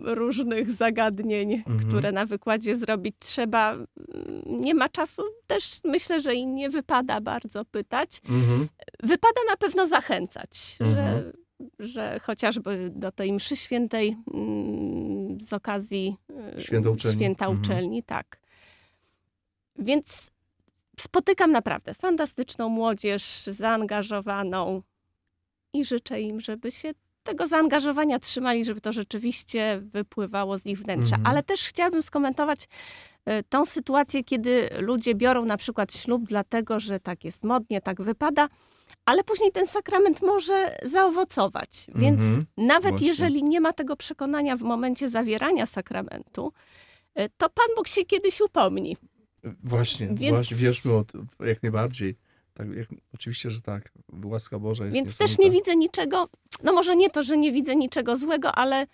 Speaker 2: różnych zagadnień,
Speaker 1: Mhm.
Speaker 2: które na wykładzie zrobić trzeba, mm, nie ma czasu, też myślę, że i nie wypada bardzo pytać.
Speaker 1: Mhm.
Speaker 2: Wypada na pewno zachęcać,
Speaker 1: Mhm.
Speaker 2: że, że chociażby do tej mszy świętej mm, z okazji e,
Speaker 1: Święta uczelni.
Speaker 2: święta
Speaker 1: Mhm.
Speaker 2: uczelni, tak. Więc spotykam naprawdę fantastyczną młodzież, zaangażowaną i życzę im, żeby się tego zaangażowania trzymali, żeby to rzeczywiście wypływało z ich wnętrza.
Speaker 1: Mhm.
Speaker 2: Ale też chciałabym skomentować e, tą sytuację, kiedy ludzie biorą na przykład ślub dlatego, że tak jest modnie, tak wypada, ale później ten sakrament może zaowocować. Więc
Speaker 1: Mhm.
Speaker 2: nawet
Speaker 1: Właśnie.
Speaker 2: jeżeli nie ma tego przekonania w momencie zawierania sakramentu, e, to Pan Bóg się kiedyś upomni.
Speaker 1: Właśnie,
Speaker 2: Więc-
Speaker 1: właśnie wierzmy o tym, jak najbardziej. Tak, jak, oczywiście, że tak. Łaska Boża jest
Speaker 2: Więc też nie widzę niczego, no może nie to, że nie widzę niczego złego, ale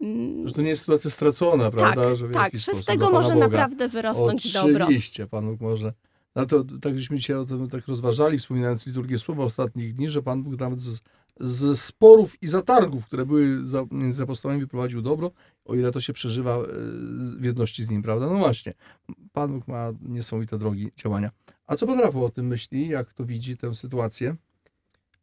Speaker 2: mm,
Speaker 1: Że to nie jest sytuacja stracona, prawda? że w
Speaker 2: tak, że z tego może
Speaker 1: Boga.
Speaker 2: naprawdę wyrosnąć dobro.
Speaker 1: Oczywiście, Pan Bóg może. No to tak żeśmy dzisiaj o tym tak rozważali, wspominając liturgię słowa ostatnich dni, że Pan Bóg nawet z, ze sporów i zatargów, które były za, między apostołami, wyprowadził dobro, o ile to się przeżywa e, w jedności z Nim, prawda? No właśnie, Pan Bóg ma niesamowite drogi działania. A co Pan Rafał o tym myśli, jak to widzi tę sytuację?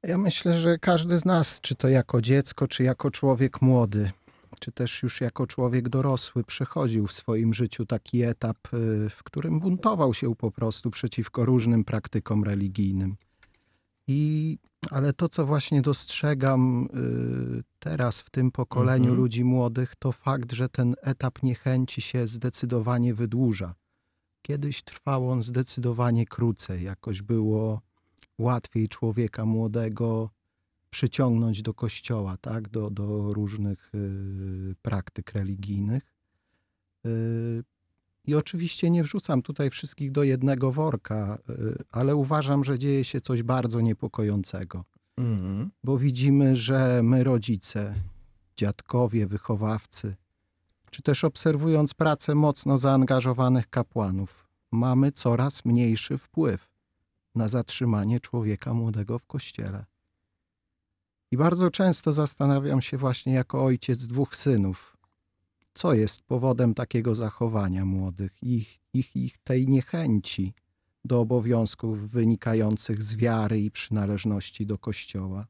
Speaker 3: Ja myślę, że każdy z nas, czy to jako dziecko, czy jako człowiek młody, czy też już jako człowiek dorosły, przechodził w swoim życiu taki etap, y, w którym buntował się po prostu przeciwko różnym praktykom religijnym. I, ale to, co właśnie dostrzegam y, teraz w tym pokoleniu
Speaker 1: Mhm.
Speaker 3: ludzi młodych, to fakt, że ten etap niechęci się zdecydowanie wydłuża. Kiedyś trwał on zdecydowanie krócej, jakoś było łatwiej człowieka młodego przyciągnąć do kościoła, tak? do, do różnych y, praktyk religijnych. Y, I oczywiście nie wrzucam tutaj wszystkich do jednego worka, y, ale uważam, że dzieje się coś bardzo niepokojącego,
Speaker 1: Mhm.
Speaker 3: bo widzimy, że my, rodzice, dziadkowie, wychowawcy, czy też obserwując pracę mocno zaangażowanych kapłanów, mamy coraz mniejszy wpływ na zatrzymanie człowieka młodego w kościele. I bardzo często zastanawiam się właśnie jako ojciec dwóch synów, co jest powodem takiego zachowania młodych, ich, ich, ich tej niechęci do obowiązków wynikających z wiary i przynależności do kościoła.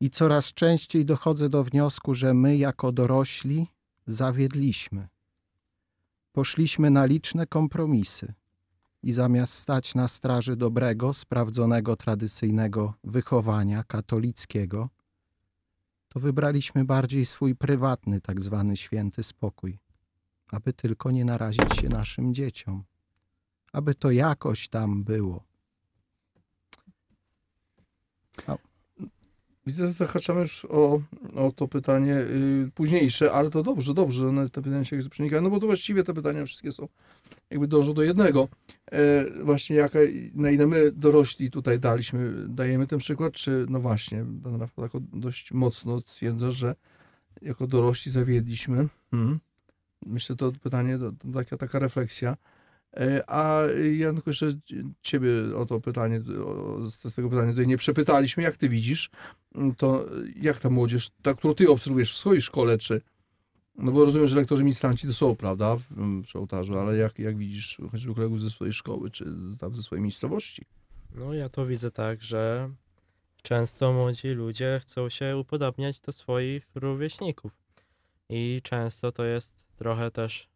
Speaker 3: I coraz częściej dochodzę do wniosku, że my jako dorośli zawiedliśmy. Poszliśmy na liczne kompromisy i zamiast stać na straży dobrego, sprawdzonego, tradycyjnego wychowania katolickiego, to wybraliśmy bardziej swój prywatny, tak zwany święty spokój, aby tylko nie narazić się naszym dzieciom, aby to jakoś tam było.
Speaker 1: Widzę, że zahaczamy już o, o to pytanie y, późniejsze, ale to dobrze, dobrze, one- te pytania się przenikają, no bo to właściwie te pytania wszystkie są, jakby dążą do jednego. E, właśnie jaka, na ile my dorośli tutaj daliśmy, dajemy ten przykład, czy no właśnie, pan Rafał tak dość mocno stwierdza, że jako dorośli zawiedliśmy. Hmm. Myślę, to pytanie, to, to taka, taka refleksja. E, A Janku, jeszcze ciebie o to pytanie, o, z tego pytania tutaj nie przepytaliśmy. Jak ty widzisz, to jak ta młodzież, ta, którą ty obserwujesz w swojej szkole, czy no bo rozumiem, że lektorzy ministranci to są, prawda, w, przy ołtarzu, ale jak, jak widzisz choćby kolegów ze swojej szkoły, czy tam ze swojej miejscowości?
Speaker 4: No ja to widzę tak, że często młodzi ludzie chcą się upodabniać do swoich rówieśników. I często to jest trochę też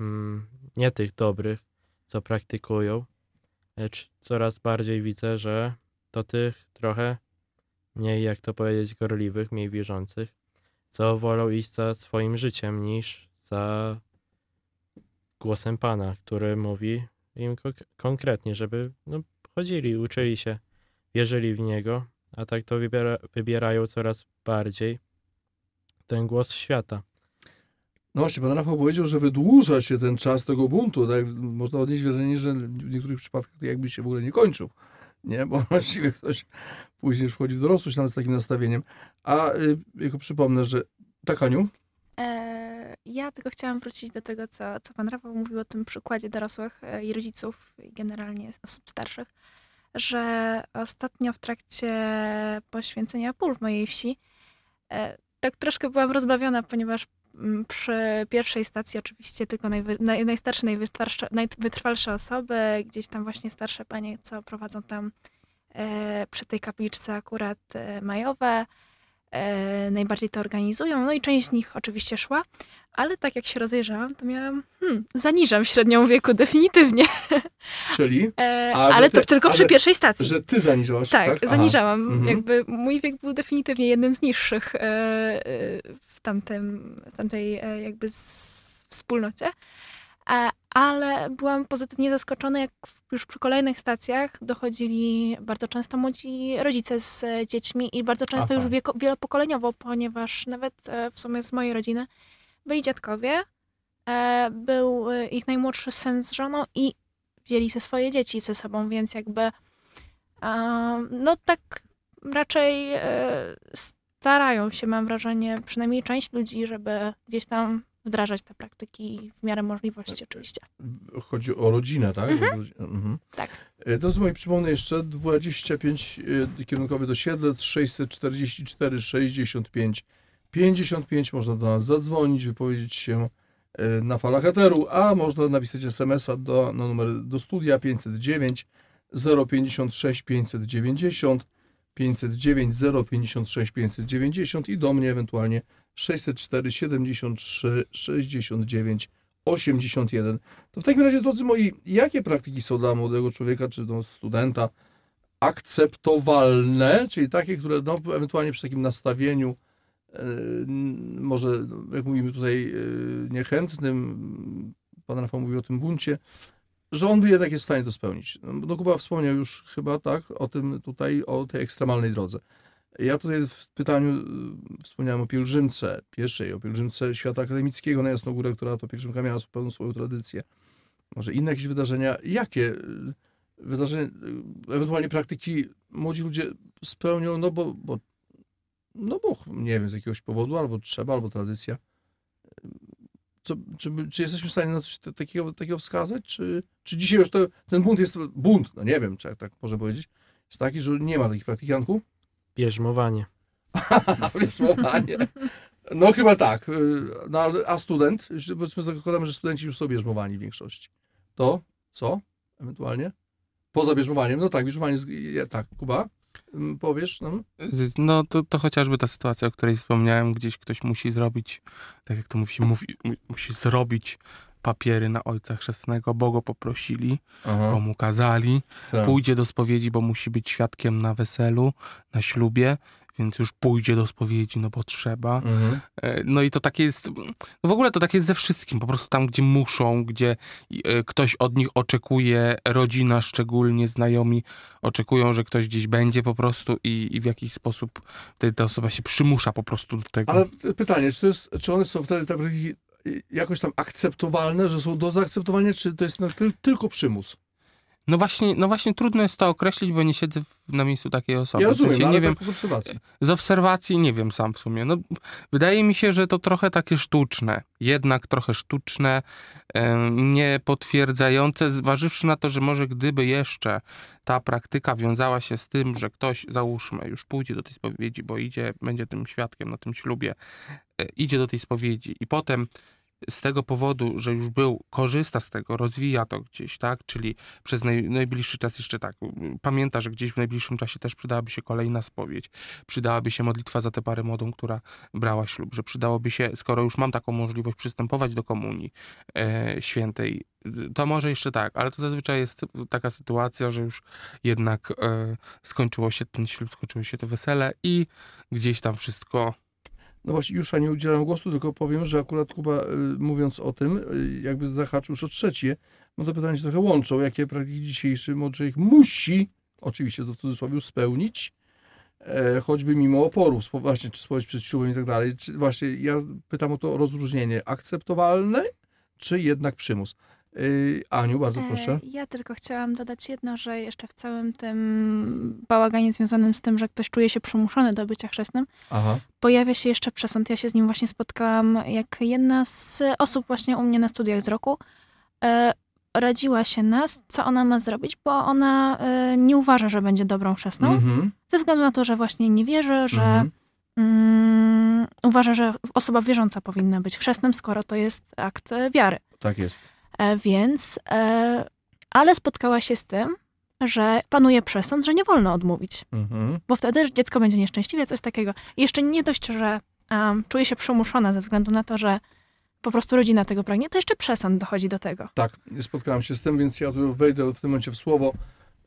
Speaker 4: mm, nie tych dobrych, co praktykują, lecz coraz bardziej widzę, że to tych trochę mniej, jak to powiedzieć, gorliwych, mniej wierzących, co wolą iść za swoim życiem niż za głosem Pana, który mówi im konk- konkretnie, żeby no, chodzili, uczyli się, wierzyli w Niego, a tak to wybiera, wybierają coraz bardziej ten głos świata.
Speaker 1: No właśnie, pan Rafał powiedział, że wydłuża się ten czas tego buntu. Tak? Można odnieść wrażenie, że w niektórych przypadkach to jakby się w ogóle nie kończył. Nie, bo właściwie ktoś później wchodzi w dorosłość nawet z takim nastawieniem. A y, jako przypomnę, że tak Aniu,
Speaker 8: E, Ja tylko chciałam wrócić do tego, co, co pan Rafał mówił o tym przykładzie dorosłych e, i rodziców, i generalnie osób starszych, że ostatnio w trakcie poświęcenia pól w mojej wsi e, tak troszkę byłam rozbawiona, ponieważ przy pierwszej stacji oczywiście tylko najwy, naj, najstarsze, najwytrwalsze, najwytrwalsze osoby, gdzieś tam właśnie starsze panie, co prowadzą tam e, przy tej kapliczce akurat e, majowe, e, najbardziej to organizują. No i część z nich oczywiście szła, ale tak jak się rozejrzałam, to miałam, hmm, zaniżam średnią wieku definitywnie,
Speaker 1: czyli,
Speaker 8: e, ale to
Speaker 1: ty-
Speaker 8: tylko przy pierwszej stacji.
Speaker 1: że ty zaniżałaś,
Speaker 8: tak,
Speaker 1: tak?
Speaker 8: Zaniżałam.
Speaker 1: Mhm.
Speaker 8: Jakby mój wiek był definitywnie jednym z niższych e, e, w, tamtym, tamtej e, jakby wspólnocie. Ale byłam pozytywnie zaskoczona, jak już przy kolejnych stacjach dochodzili bardzo często młodzi rodzice z e, dziećmi i bardzo często
Speaker 1: Aha.
Speaker 8: już wieko, wielopokoleniowo, ponieważ nawet e, w sumie z mojej rodziny byli dziadkowie, e, był ich najmłodszy syn z żoną i wzięli ze swoje dzieci ze sobą, więc jakby no tak raczej starają się, mam wrażenie, przynajmniej część ludzi, żeby gdzieś tam wdrażać te praktyki w miarę możliwości oczywiście.
Speaker 1: Chodzi o rodzinę, tak?
Speaker 8: Mhm.
Speaker 1: Mhm.
Speaker 8: Tak.
Speaker 1: E, Drodzy moi, przypomnę jeszcze 25 e, kierunkowy do Siedlec, 644 65 55. Można do nas zadzwonić, wypowiedzieć się e, na falach eteru, a można napisać SMS-a do, na numer do studia 509 056 590 509 056 590 i do mnie ewentualnie 604 73 69 81. To w takim razie, drodzy moi, jakie praktyki są dla młodego człowieka czy no, studenta akceptowalne, czyli takie, które no, ewentualnie przy takim nastawieniu, n- może, no, jak mówimy tutaj, e, niechętnym, pan Rafał mówił o tym buncie, że on by jednak jest w stanie to spełnić. No, no Kuba wspomniał już chyba tak o tym tutaj, o tej ekstremalnej drodze. Ja tutaj w pytaniu y, wspomniałem o pielgrzymce pierwszej, o pielgrzymce świata akademickiego na Jasnogórę, która to pielgrzymka miała pełną swoją tradycję. Może inne jakieś wydarzenia. Jakie y, wydarzenia, y, ewentualnie praktyki młodzi ludzie spełnią, no bo, bo no bo nie wiem, z jakiegoś powodu, albo trzeba, albo tradycja. Co, czy, czy jesteśmy w stanie na coś ta- takiego, takiego wskazać? Czy, czy dzisiaj już to, ten bunt jest, bunt, no nie wiem, czy jak tak można powiedzieć, jest taki, że nie ma takich praktyk?
Speaker 4: Bierzmowanie.
Speaker 1: Bierzmowanie. No chyba tak. Y, No, a student? Powiedzmy, zakładamy, że studenci już są bierzmowani w większości. To co? Ewentualnie? Poza bierzmowaniem? No tak, bierzmowanie, jest- je- tak. Kuba? Mm, Powiesz nam?
Speaker 7: No to, to chociażby ta sytuacja, o której wspomniałem, gdzieś ktoś musi zrobić, tak jak to mówi, mówi mu- musi zrobić papiery na ojca chrzestnego, bo go poprosili, bo mu kazali,
Speaker 1: tak.
Speaker 7: pójdzie do spowiedzi, bo musi być świadkiem na weselu, na ślubie, więc już pójdzie do spowiedzi, no bo trzeba.
Speaker 1: Mhm.
Speaker 7: E, No i to takie jest, no w ogóle to takie jest ze wszystkim, po prostu tam, gdzie muszą, gdzie e, ktoś od nich oczekuje, rodzina szczególnie, znajomi oczekują, że ktoś gdzieś będzie po prostu i, i w jakiś sposób wtedy ta osoba się przymusza po prostu do tego.
Speaker 1: Ale pytanie, czy, to jest, czy one są wtedy y, jakoś tam akceptowalne, że są do zaakceptowania, czy to jest tylko przymus?
Speaker 7: No właśnie, no właśnie trudno jest to określić, bo nie siedzę w, na miejscu takiej osoby.
Speaker 1: Ja
Speaker 7: W sensie
Speaker 1: rozumiem, ale
Speaker 7: nie wiem,
Speaker 1: tak z obserwacji.
Speaker 7: Z obserwacji nie wiem sam w sumie. No, wydaje mi się, że to trochę takie sztuczne. Jednak trochę sztuczne, em, nie potwierdzające, zważywszy na to, że może gdyby jeszcze ta praktyka wiązała się z tym, że ktoś, załóżmy, już pójdzie do tej spowiedzi, bo idzie, będzie tym świadkiem na tym ślubie, e, idzie do tej spowiedzi i potem z tego powodu, że już był, korzysta z tego, rozwija to gdzieś, tak? Czyli przez naj, najbliższy czas jeszcze tak, pamięta, że gdzieś w najbliższym czasie też przydałaby się kolejna spowiedź, przydałaby się modlitwa za tę parę młodą, która brała ślub, że przydałoby się, skoro już mam taką możliwość przystępować do komunii e, świętej, to może jeszcze tak, ale to zazwyczaj jest taka sytuacja, że już jednak e, skończyło się ten ślub, skończyło się to wesele i gdzieś tam wszystko
Speaker 1: No właśnie, już nie udzielam głosu, tylko powiem, że akurat Kuba, y, mówiąc o tym, y, jakby zahaczył już o trzecie, no to pytanie się trochę łączą, jakie praktyki dzisiejszy człowiek musi, oczywiście to w cudzysłowie, spełnić, e, choćby mimo oporów, właśnie, czy spowiedź przed ślubem i tak dalej. Czy właśnie, ja pytam o to rozróżnienie, akceptowalne, czy jednak przymus? Y, Aniu, bardzo proszę.
Speaker 8: E, Ja tylko chciałam dodać jedno, że jeszcze w całym tym bałaganie związanym z tym, że ktoś czuje się przymuszony do bycia chrzestnym,
Speaker 1: Aha,
Speaker 8: pojawia się jeszcze przesąd. Ja się z nim właśnie spotkałam, jak jedna z osób właśnie u mnie na studiach z roku e, radziła się nas, co ona ma zrobić, bo ona e, nie uważa, że będzie dobrą chrzestną,
Speaker 1: mhm,
Speaker 8: ze względu na to, że właśnie nie wierzy, że
Speaker 1: mhm.
Speaker 8: mm, uważa, że osoba wierząca powinna być chrzestnym, skoro to jest akt wiary.
Speaker 1: tak jest.
Speaker 8: E, więc, e, ale spotkała się z tym, że panuje przesąd, że nie wolno odmówić,
Speaker 1: Mhm.
Speaker 8: bo wtedy dziecko będzie nieszczęśliwe, coś takiego. I jeszcze nie dość, że um, czuje się przymuszona ze względu na to, że po prostu rodzina tego pragnie, to jeszcze przesąd dochodzi do tego.
Speaker 1: Tak, spotkałem się z tym, więc ja tu wejdę w tym momencie w słowo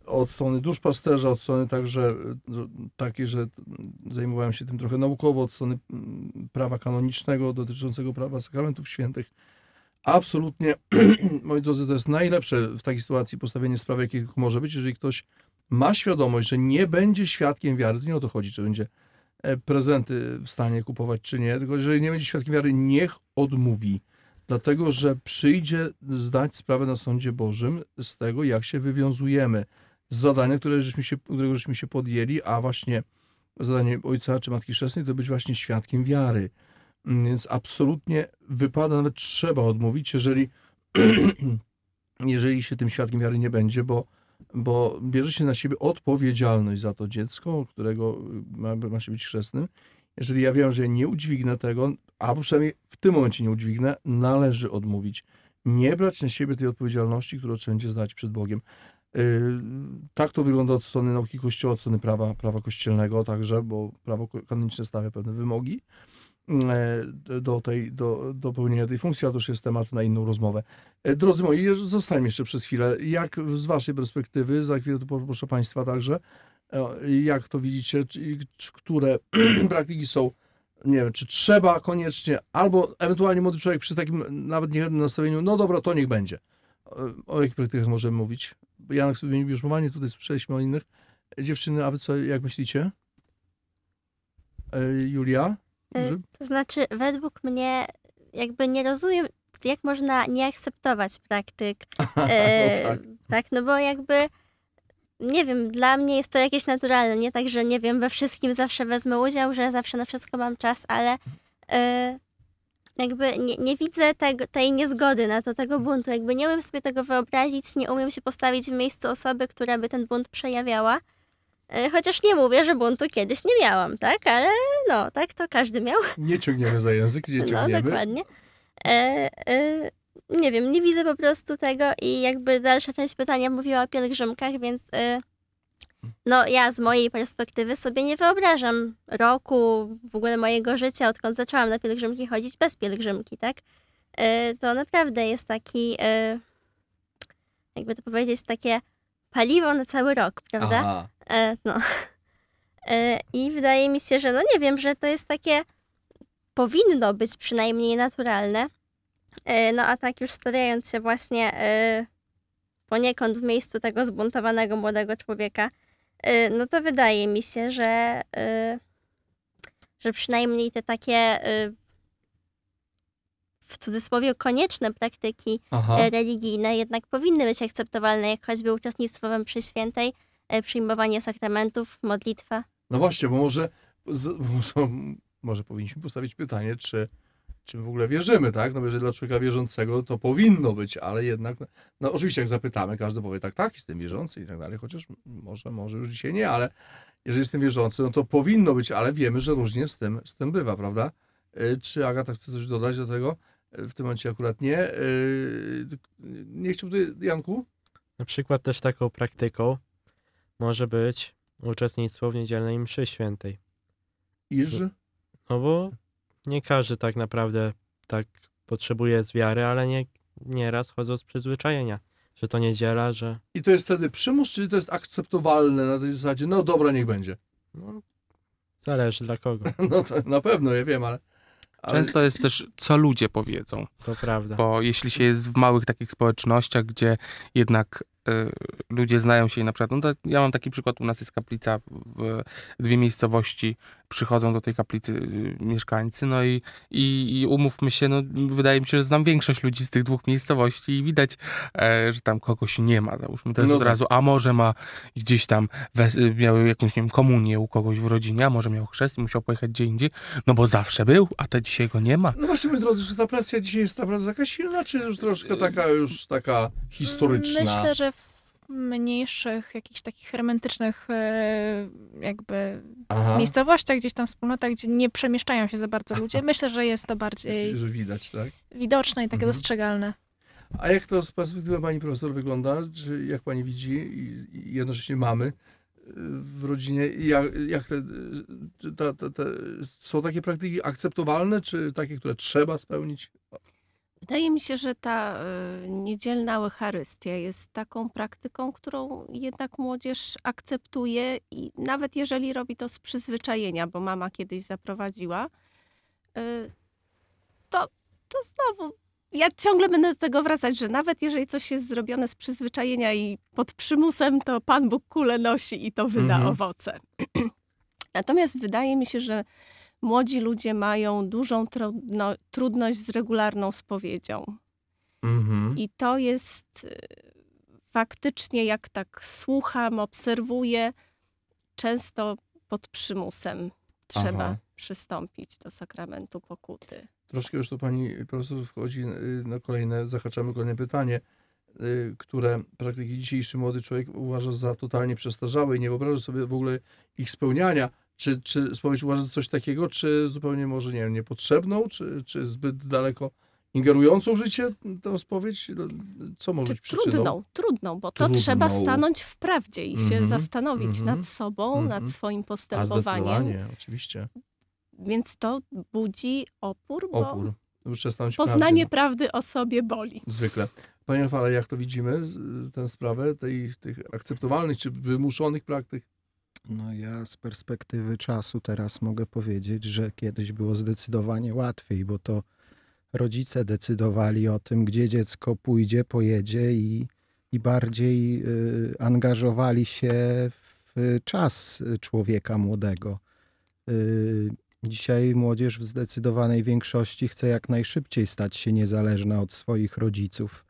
Speaker 1: od strony duszpasterza, od strony także e, takiej, że zajmowałem się tym trochę naukowo, od strony mm, prawa kanonicznego dotyczącego prawa sakramentów świętych. Absolutnie, moi drodzy, to jest najlepsze w takiej sytuacji postawienie sprawy, jakie tylko może być, jeżeli ktoś ma świadomość, że nie będzie świadkiem wiary, to nie o to chodzi, czy będzie e, prezenty w stanie kupować, czy nie, tylko jeżeli nie będzie świadkiem wiary, niech odmówi. Dlatego, że przyjdzie zdać sprawę na sądzie Bożym z tego, jak się wywiązujemy z zadania, które żeśmy się, którego żeśmy się podjęli, a właśnie zadanie ojca czy matki chrzestnej to być właśnie świadkiem wiary. Mm, Więc absolutnie wypada, nawet trzeba odmówić, jeżeli, jeżeli się tym świadkiem wiary nie będzie, bo, bo bierze się na siebie odpowiedzialność za to dziecko, którego ma, ma się być chrzestnym. Jeżeli ja wiem, że nie udźwignę tego, a przynajmniej w tym momencie nie udźwignę, należy odmówić. Nie brać na siebie tej odpowiedzialności, którą trzeba będzie zdać przed Bogiem. Yy, Tak to wygląda od strony nauki Kościoła, od strony prawa, prawa kościelnego także, bo prawo kanoniczne stawia pewne wymogi do, tej, do, do pełnienia tej funkcji, ale to już jest temat na inną rozmowę. E, Drodzy moi, zostańmy jeszcze przez chwilę. Jak z waszej perspektywy, za chwilę to proszę państwa także, e, jak to widzicie, które praktyki są, nie wiem, czy trzeba koniecznie, albo ewentualnie młody człowiek przy takim nawet niechętnym nastawieniu, no dobra, to niech będzie. E, O jakich praktykach możemy mówić? Janek sobie już mowanie, tutaj słyszeliśmy o innych. Dziewczyny, a wy co, jak myślicie? E, Julia?
Speaker 5: E,
Speaker 1: Grzyb?
Speaker 5: To znaczy, według mnie, jakby nie rozumiem, jak można nie akceptować praktyk. E,
Speaker 1: no tak.
Speaker 5: tak, no bo jakby, nie wiem, dla mnie jest to jakieś naturalne, nie tak, że nie wiem, we wszystkim zawsze wezmę udział, że zawsze na wszystko mam czas, ale e, jakby nie, nie widzę tego, tej niezgody na to, tego buntu, jakby nie umiem sobie tego wyobrazić, nie umiem się postawić w miejscu osoby, która by ten bunt przejawiała. E, Chociaż nie mówię, że buntu kiedyś nie miałam, tak? Ale no, tak to każdy miał.
Speaker 1: Nie ciągniemy za język, nie
Speaker 5: No,
Speaker 1: ciągniemy.
Speaker 5: dokładnie. E, e, nie wiem, nie widzę po prostu tego i jakby dalsza część pytania mówiła o pielgrzymkach, więc e, no ja z mojej perspektywy sobie nie wyobrażam roku, w ogóle mojego życia, odkąd zaczęłam na pielgrzymki chodzić bez pielgrzymki, tak? E, to naprawdę jest taki, e, jakby to powiedzieć, takie paliwo na cały rok, prawda? E, no. E, I wydaje mi się, że no nie wiem, że to jest takie powinno być przynajmniej naturalne. E, no a tak już stawiając się właśnie e, poniekąd w miejscu tego zbuntowanego młodego człowieka, e, no to wydaje mi się, że, e, że przynajmniej te takie e, w cudzysłowie konieczne praktyki
Speaker 1: Aha.
Speaker 5: e, religijne jednak powinny być akceptowalne, jak choćby uczestnictwo we mszy świętej, e, przyjmowanie sakramentów, modlitwa.
Speaker 1: No właśnie, bo może, może, powinniśmy postawić pytanie, czy, czy my w ogóle wierzymy, tak? No jeżeli dla człowieka wierzącego to powinno być, ale jednak, no oczywiście jak zapytamy, każdy powie tak, tak, jestem wierzący i tak dalej, chociaż może, może już dzisiaj nie, ale jeżeli jestem wierzący, no to powinno być, ale wiemy, że różnie z tym, z tym bywa, prawda? Y, Czy Agata chce coś dodać do tego? Y, W tym momencie akurat nie. Y, Nie chciałbym tutaj, Janku?
Speaker 4: Na przykład też taką praktyką może być uczestnictwo w niedzielnej mszy świętej.
Speaker 1: Iż?
Speaker 4: No bo nie każdy tak naprawdę tak potrzebuje z wiary, ale nie, nieraz chodzą z przyzwyczajenia, że to niedziela, że
Speaker 1: I to jest wtedy przymus, czyli to jest akceptowalne na tej zasadzie, no dobra, niech będzie.
Speaker 4: no, zależy dla kogo.
Speaker 1: No to na pewno, ja wiem, ale... ale
Speaker 7: Często jest też, co ludzie powiedzą.
Speaker 4: To prawda.
Speaker 7: Bo jeśli się jest w małych takich społecznościach, gdzie jednak y, ludzie znają się i na przykład, no ja mam taki przykład, u nas jest kaplica w dwie miejscowości, przychodzą do tej kaplicy y, mieszkańcy, no i, i, i umówmy się, no wydaje mi się, że znam większość ludzi z tych dwóch miejscowości i widać, e, że tam kogoś nie ma, załóżmy, to jest
Speaker 1: No
Speaker 7: od
Speaker 1: tak.
Speaker 7: razu, a może ma gdzieś tam wes- miał jakąś, nie wiem, komunię u kogoś w rodzinie, a może miał chrzest i musiał pojechać gdzie indziej, no bo zawsze był, a te dzisiaj go nie ma.
Speaker 1: No właśnie, moi drodzy, czy ta presja dzisiaj jest naprawdę taka silna, czy już troszkę taka, już taka historyczna?
Speaker 8: Myślę, że w mniejszych, jakichś takich hermetycznych e, jakby
Speaker 1: Aha,
Speaker 8: miejscowościach, gdzieś tam wspólnotach, gdzie nie przemieszczają się za bardzo ludzie, myślę, że jest to bardziej
Speaker 1: że widać, tak?
Speaker 8: widoczne i takie
Speaker 1: Mhm.
Speaker 8: dostrzegalne.
Speaker 1: A jak to z perspektywy pani profesor wygląda? Czy jak pani widzi i, jednocześnie mamy y, w rodzinie, jak, jak te, ta, ta, te, są takie praktyki akceptowalne, czy takie, które trzeba spełnić?
Speaker 2: Wydaje mi się, że ta y, niedzielna Eucharystia jest taką praktyką, którą jednak młodzież akceptuje i nawet jeżeli robi to z przyzwyczajenia, bo mama kiedyś zaprowadziła, y, to, to znowu ja ciągle będę do tego wracać, że nawet jeżeli coś jest zrobione z przyzwyczajenia i pod przymusem, to Pan Bóg kulę nosi i to wyda
Speaker 1: Mhm.
Speaker 2: owoce. Natomiast wydaje mi się, że młodzi ludzie mają dużą trudno, trudność z regularną spowiedzią.
Speaker 1: Mhm.
Speaker 2: I to jest y, faktycznie, jak tak słucham, obserwuję, często pod przymusem trzeba
Speaker 1: Aha.
Speaker 2: przystąpić do sakramentu pokuty.
Speaker 1: Troszkę już to pani profesor wchodzi y, na kolejne, zahaczamy kolejne pytanie, y, które praktycznie dzisiejszy młody człowiek uważa za totalnie przestarzałe i nie wyobraża sobie w ogóle ich spełniania. Czy, czy spowiedź uważa za coś takiego, czy zupełnie może, nie wiem, niepotrzebną, czy, czy zbyt daleko ingerującą w życie tę spowiedź? Co może być przyczyną?
Speaker 2: trudną, trudną, bo to
Speaker 1: Trudną.
Speaker 2: trzeba stanąć w prawdzie i się
Speaker 1: Mhm,
Speaker 2: zastanowić
Speaker 1: mhm,
Speaker 2: nad sobą,
Speaker 1: mhm.
Speaker 2: nad swoim
Speaker 1: A
Speaker 2: postępowaniem.
Speaker 1: zdecydowanie, oczywiście.
Speaker 2: Więc to budzi opór, bo
Speaker 1: Opór.
Speaker 2: Poznanie prawdy o sobie boli.
Speaker 1: Zwykle. Panie Rafale, jak to widzimy, tę sprawę tej, tych akceptowalnych czy wymuszonych praktyk?
Speaker 3: No ja z perspektywy czasu teraz mogę powiedzieć, że kiedyś było zdecydowanie łatwiej, bo to rodzice decydowali o tym, gdzie dziecko pójdzie, pojedzie i, i bardziej y, angażowali się w czas człowieka młodego. Y, Dzisiaj młodzież w zdecydowanej większości chce jak najszybciej stać się niezależna od swoich rodziców.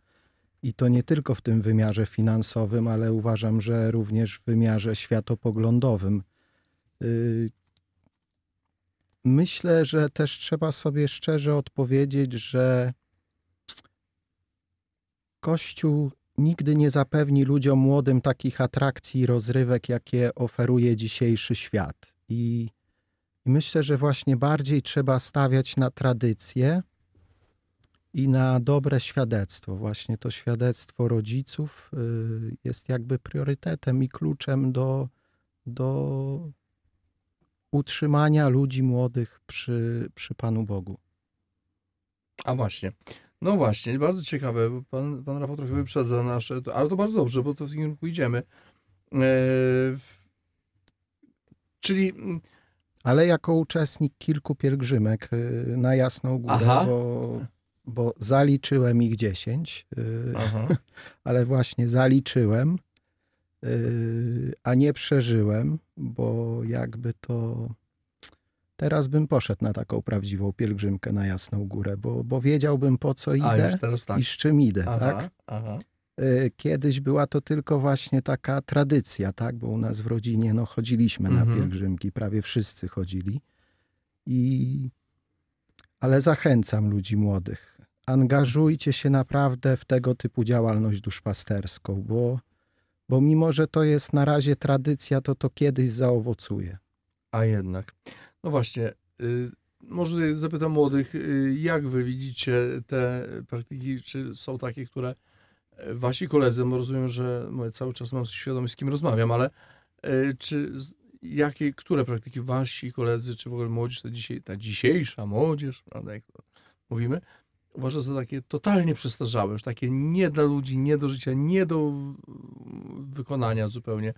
Speaker 3: I to nie tylko w tym wymiarze finansowym, ale uważam, że również w wymiarze światopoglądowym. Y, Myślę, że też trzeba sobie szczerze odpowiedzieć, że Kościół nigdy nie zapewni ludziom młodym takich atrakcji i rozrywek, jakie oferuje dzisiejszy świat. I, i myślę, że właśnie bardziej trzeba stawiać na tradycję i na dobre świadectwo. Właśnie to świadectwo rodziców y, jest jakby priorytetem i kluczem do, do utrzymania ludzi młodych przy, przy Panu Bogu.
Speaker 1: A właśnie. No właśnie, bardzo ciekawe. bo Pan, pan Rafał trochę wyprzedza nasze, ale to bardzo dobrze, bo to w tym kierunku idziemy. E, czyli mm,
Speaker 3: Ale jako uczestnik kilku pielgrzymek y, na Jasną Górę,
Speaker 1: Aha.
Speaker 3: bo, bo zaliczyłem ich 10, y,
Speaker 1: aha,
Speaker 3: ale właśnie zaliczyłem, y, a nie przeżyłem, bo jakby to teraz bym poszedł na taką prawdziwą pielgrzymkę na Jasną Górę, bo, bo wiedziałbym po co idę
Speaker 1: tak.
Speaker 3: i z czym idę,
Speaker 1: Aha,
Speaker 3: tak?
Speaker 1: aha.
Speaker 3: Y, Kiedyś była to tylko właśnie taka tradycja, tak? Bo u nas w rodzinie no, chodziliśmy na
Speaker 1: Mhm.
Speaker 3: pielgrzymki, prawie wszyscy chodzili. I... Ale zachęcam ludzi młodych. Angażujcie się naprawdę w tego typu działalność duszpasterską, bo, bo mimo, że to jest na razie tradycja, to to kiedyś zaowocuje.
Speaker 1: A jednak. No właśnie, y, może zapytam młodych, y, jak wy widzicie te praktyki, czy są takie, które e, wasi koledzy, bo rozumiem, że cały czas mam świadomość, z kim rozmawiam, ale e, czy jakie, które praktyki wasi koledzy, czy w ogóle młodzież, ta, dzisiaj, ta dzisiejsza młodzież, prawda, jak to mówimy, uważa za takie totalnie przestarzałe, już takie nie dla ludzi, nie do życia, nie do wykonania zupełnie.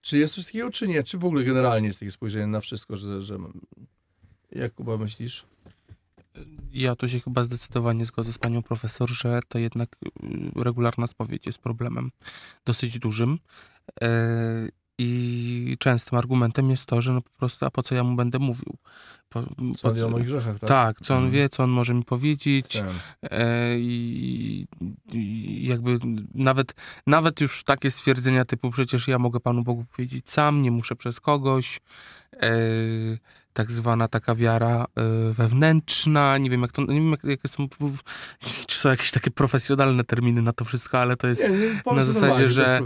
Speaker 1: Czy jest coś takiego, czy nie? Czy w ogóle generalnie jest takie spojrzenie na wszystko, że, że jak Kuba myślisz?
Speaker 7: Ja tu się chyba zdecydowanie zgodzę z panią profesor, że to jednak y, regularna spowiedź jest problemem dosyć dużym. I częstym argumentem jest to, że no po prostu, a po co ja mu będę mówił? Po,
Speaker 1: Co
Speaker 7: po
Speaker 1: wie o moich grzechach, tak?
Speaker 7: tak, co on
Speaker 1: Mhm.
Speaker 7: wie, co on może mi powiedzieć. E, I, I jakby nawet, nawet już takie stwierdzenia typu przecież ja mogę Panu Bogu powiedzieć sam, nie muszę przez kogoś. E, tak zwana taka wiara e, wewnętrzna, nie wiem jak to, nie wiem jak, jakie są, czy są jakieś takie profesjonalne terminy na to wszystko, ale to jest
Speaker 1: Nie,
Speaker 7: na zasadzie, że,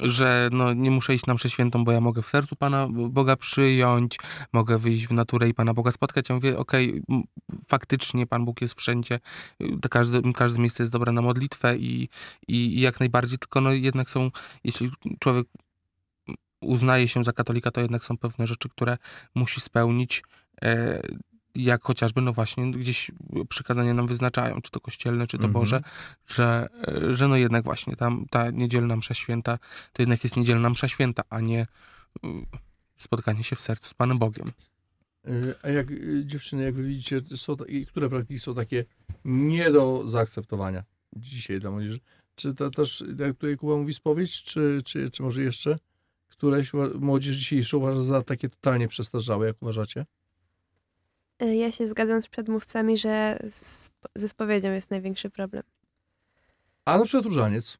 Speaker 7: że no, nie muszę iść na mszę świętą, bo ja mogę w sercu Pana Boga przyjąć, mogę wyjść w naturę i Pana Boga spotkać. Ja mówię, okej, m, faktycznie Pan Bóg jest wszędzie, y, to każde, każde miejsce jest dobre na modlitwę i, i, i jak najbardziej, tylko no jednak są, jeśli człowiek uznaje się za katolika, to jednak są pewne rzeczy, które musi spełnić, e, jak chociażby, no właśnie, gdzieś przykazania nam wyznaczają, czy to kościelne, czy to
Speaker 1: Mhm.
Speaker 7: Boże, że, e, że no jednak właśnie tam ta niedzielna msza święta to jednak jest niedzielna msza święta, a nie y, spotkanie się w sercu z Panem Bogiem.
Speaker 1: Y, A jak dziewczyny, jak wy widzicie, są, które praktyki są takie nie do zaakceptowania dzisiaj dla młodzieży? Czy to też, jak tutaj Kuba mówi, spowiedź, czy, czy, czy może jeszcze któreś młodzież dzisiejsza uważa za takie totalnie przestarzałe, jak uważacie?
Speaker 6: Y, Ja się zgadzam z przedmówcami, że z, ze spowiedzią jest największy problem.
Speaker 1: A na przykład różaniec.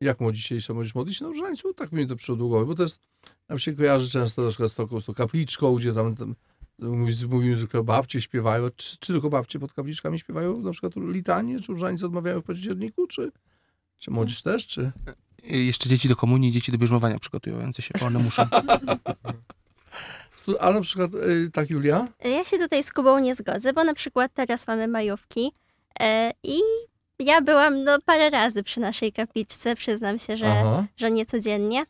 Speaker 1: Jak młodzi dzisiejsza młodzież modli się na różańcu? Tak mi to przyszło do głowy, bo to jest, nam się kojarzy często na przykład z taką, z tą kapliczką, gdzie tam, tam mówi- mówimy zwykle babcie śpiewają. Czy, czy tylko babcie pod kapliczkami śpiewają na przykład litanie, czy różaniec odmawiają w październiku, czy, czy młodzież też, czy...
Speaker 7: Y, Jeszcze dzieci do komunii, dzieci do bierzmowania przygotowujące się, bo one muszą.
Speaker 1: A na przykład y, tak, Julia?
Speaker 5: Ja się tutaj z Kubą nie zgodzę, bo na przykład teraz mamy majówki i ja byłam no, parę razy przy naszej kapliczce, przyznam się, że,
Speaker 1: Aha.
Speaker 5: że nie codziennie,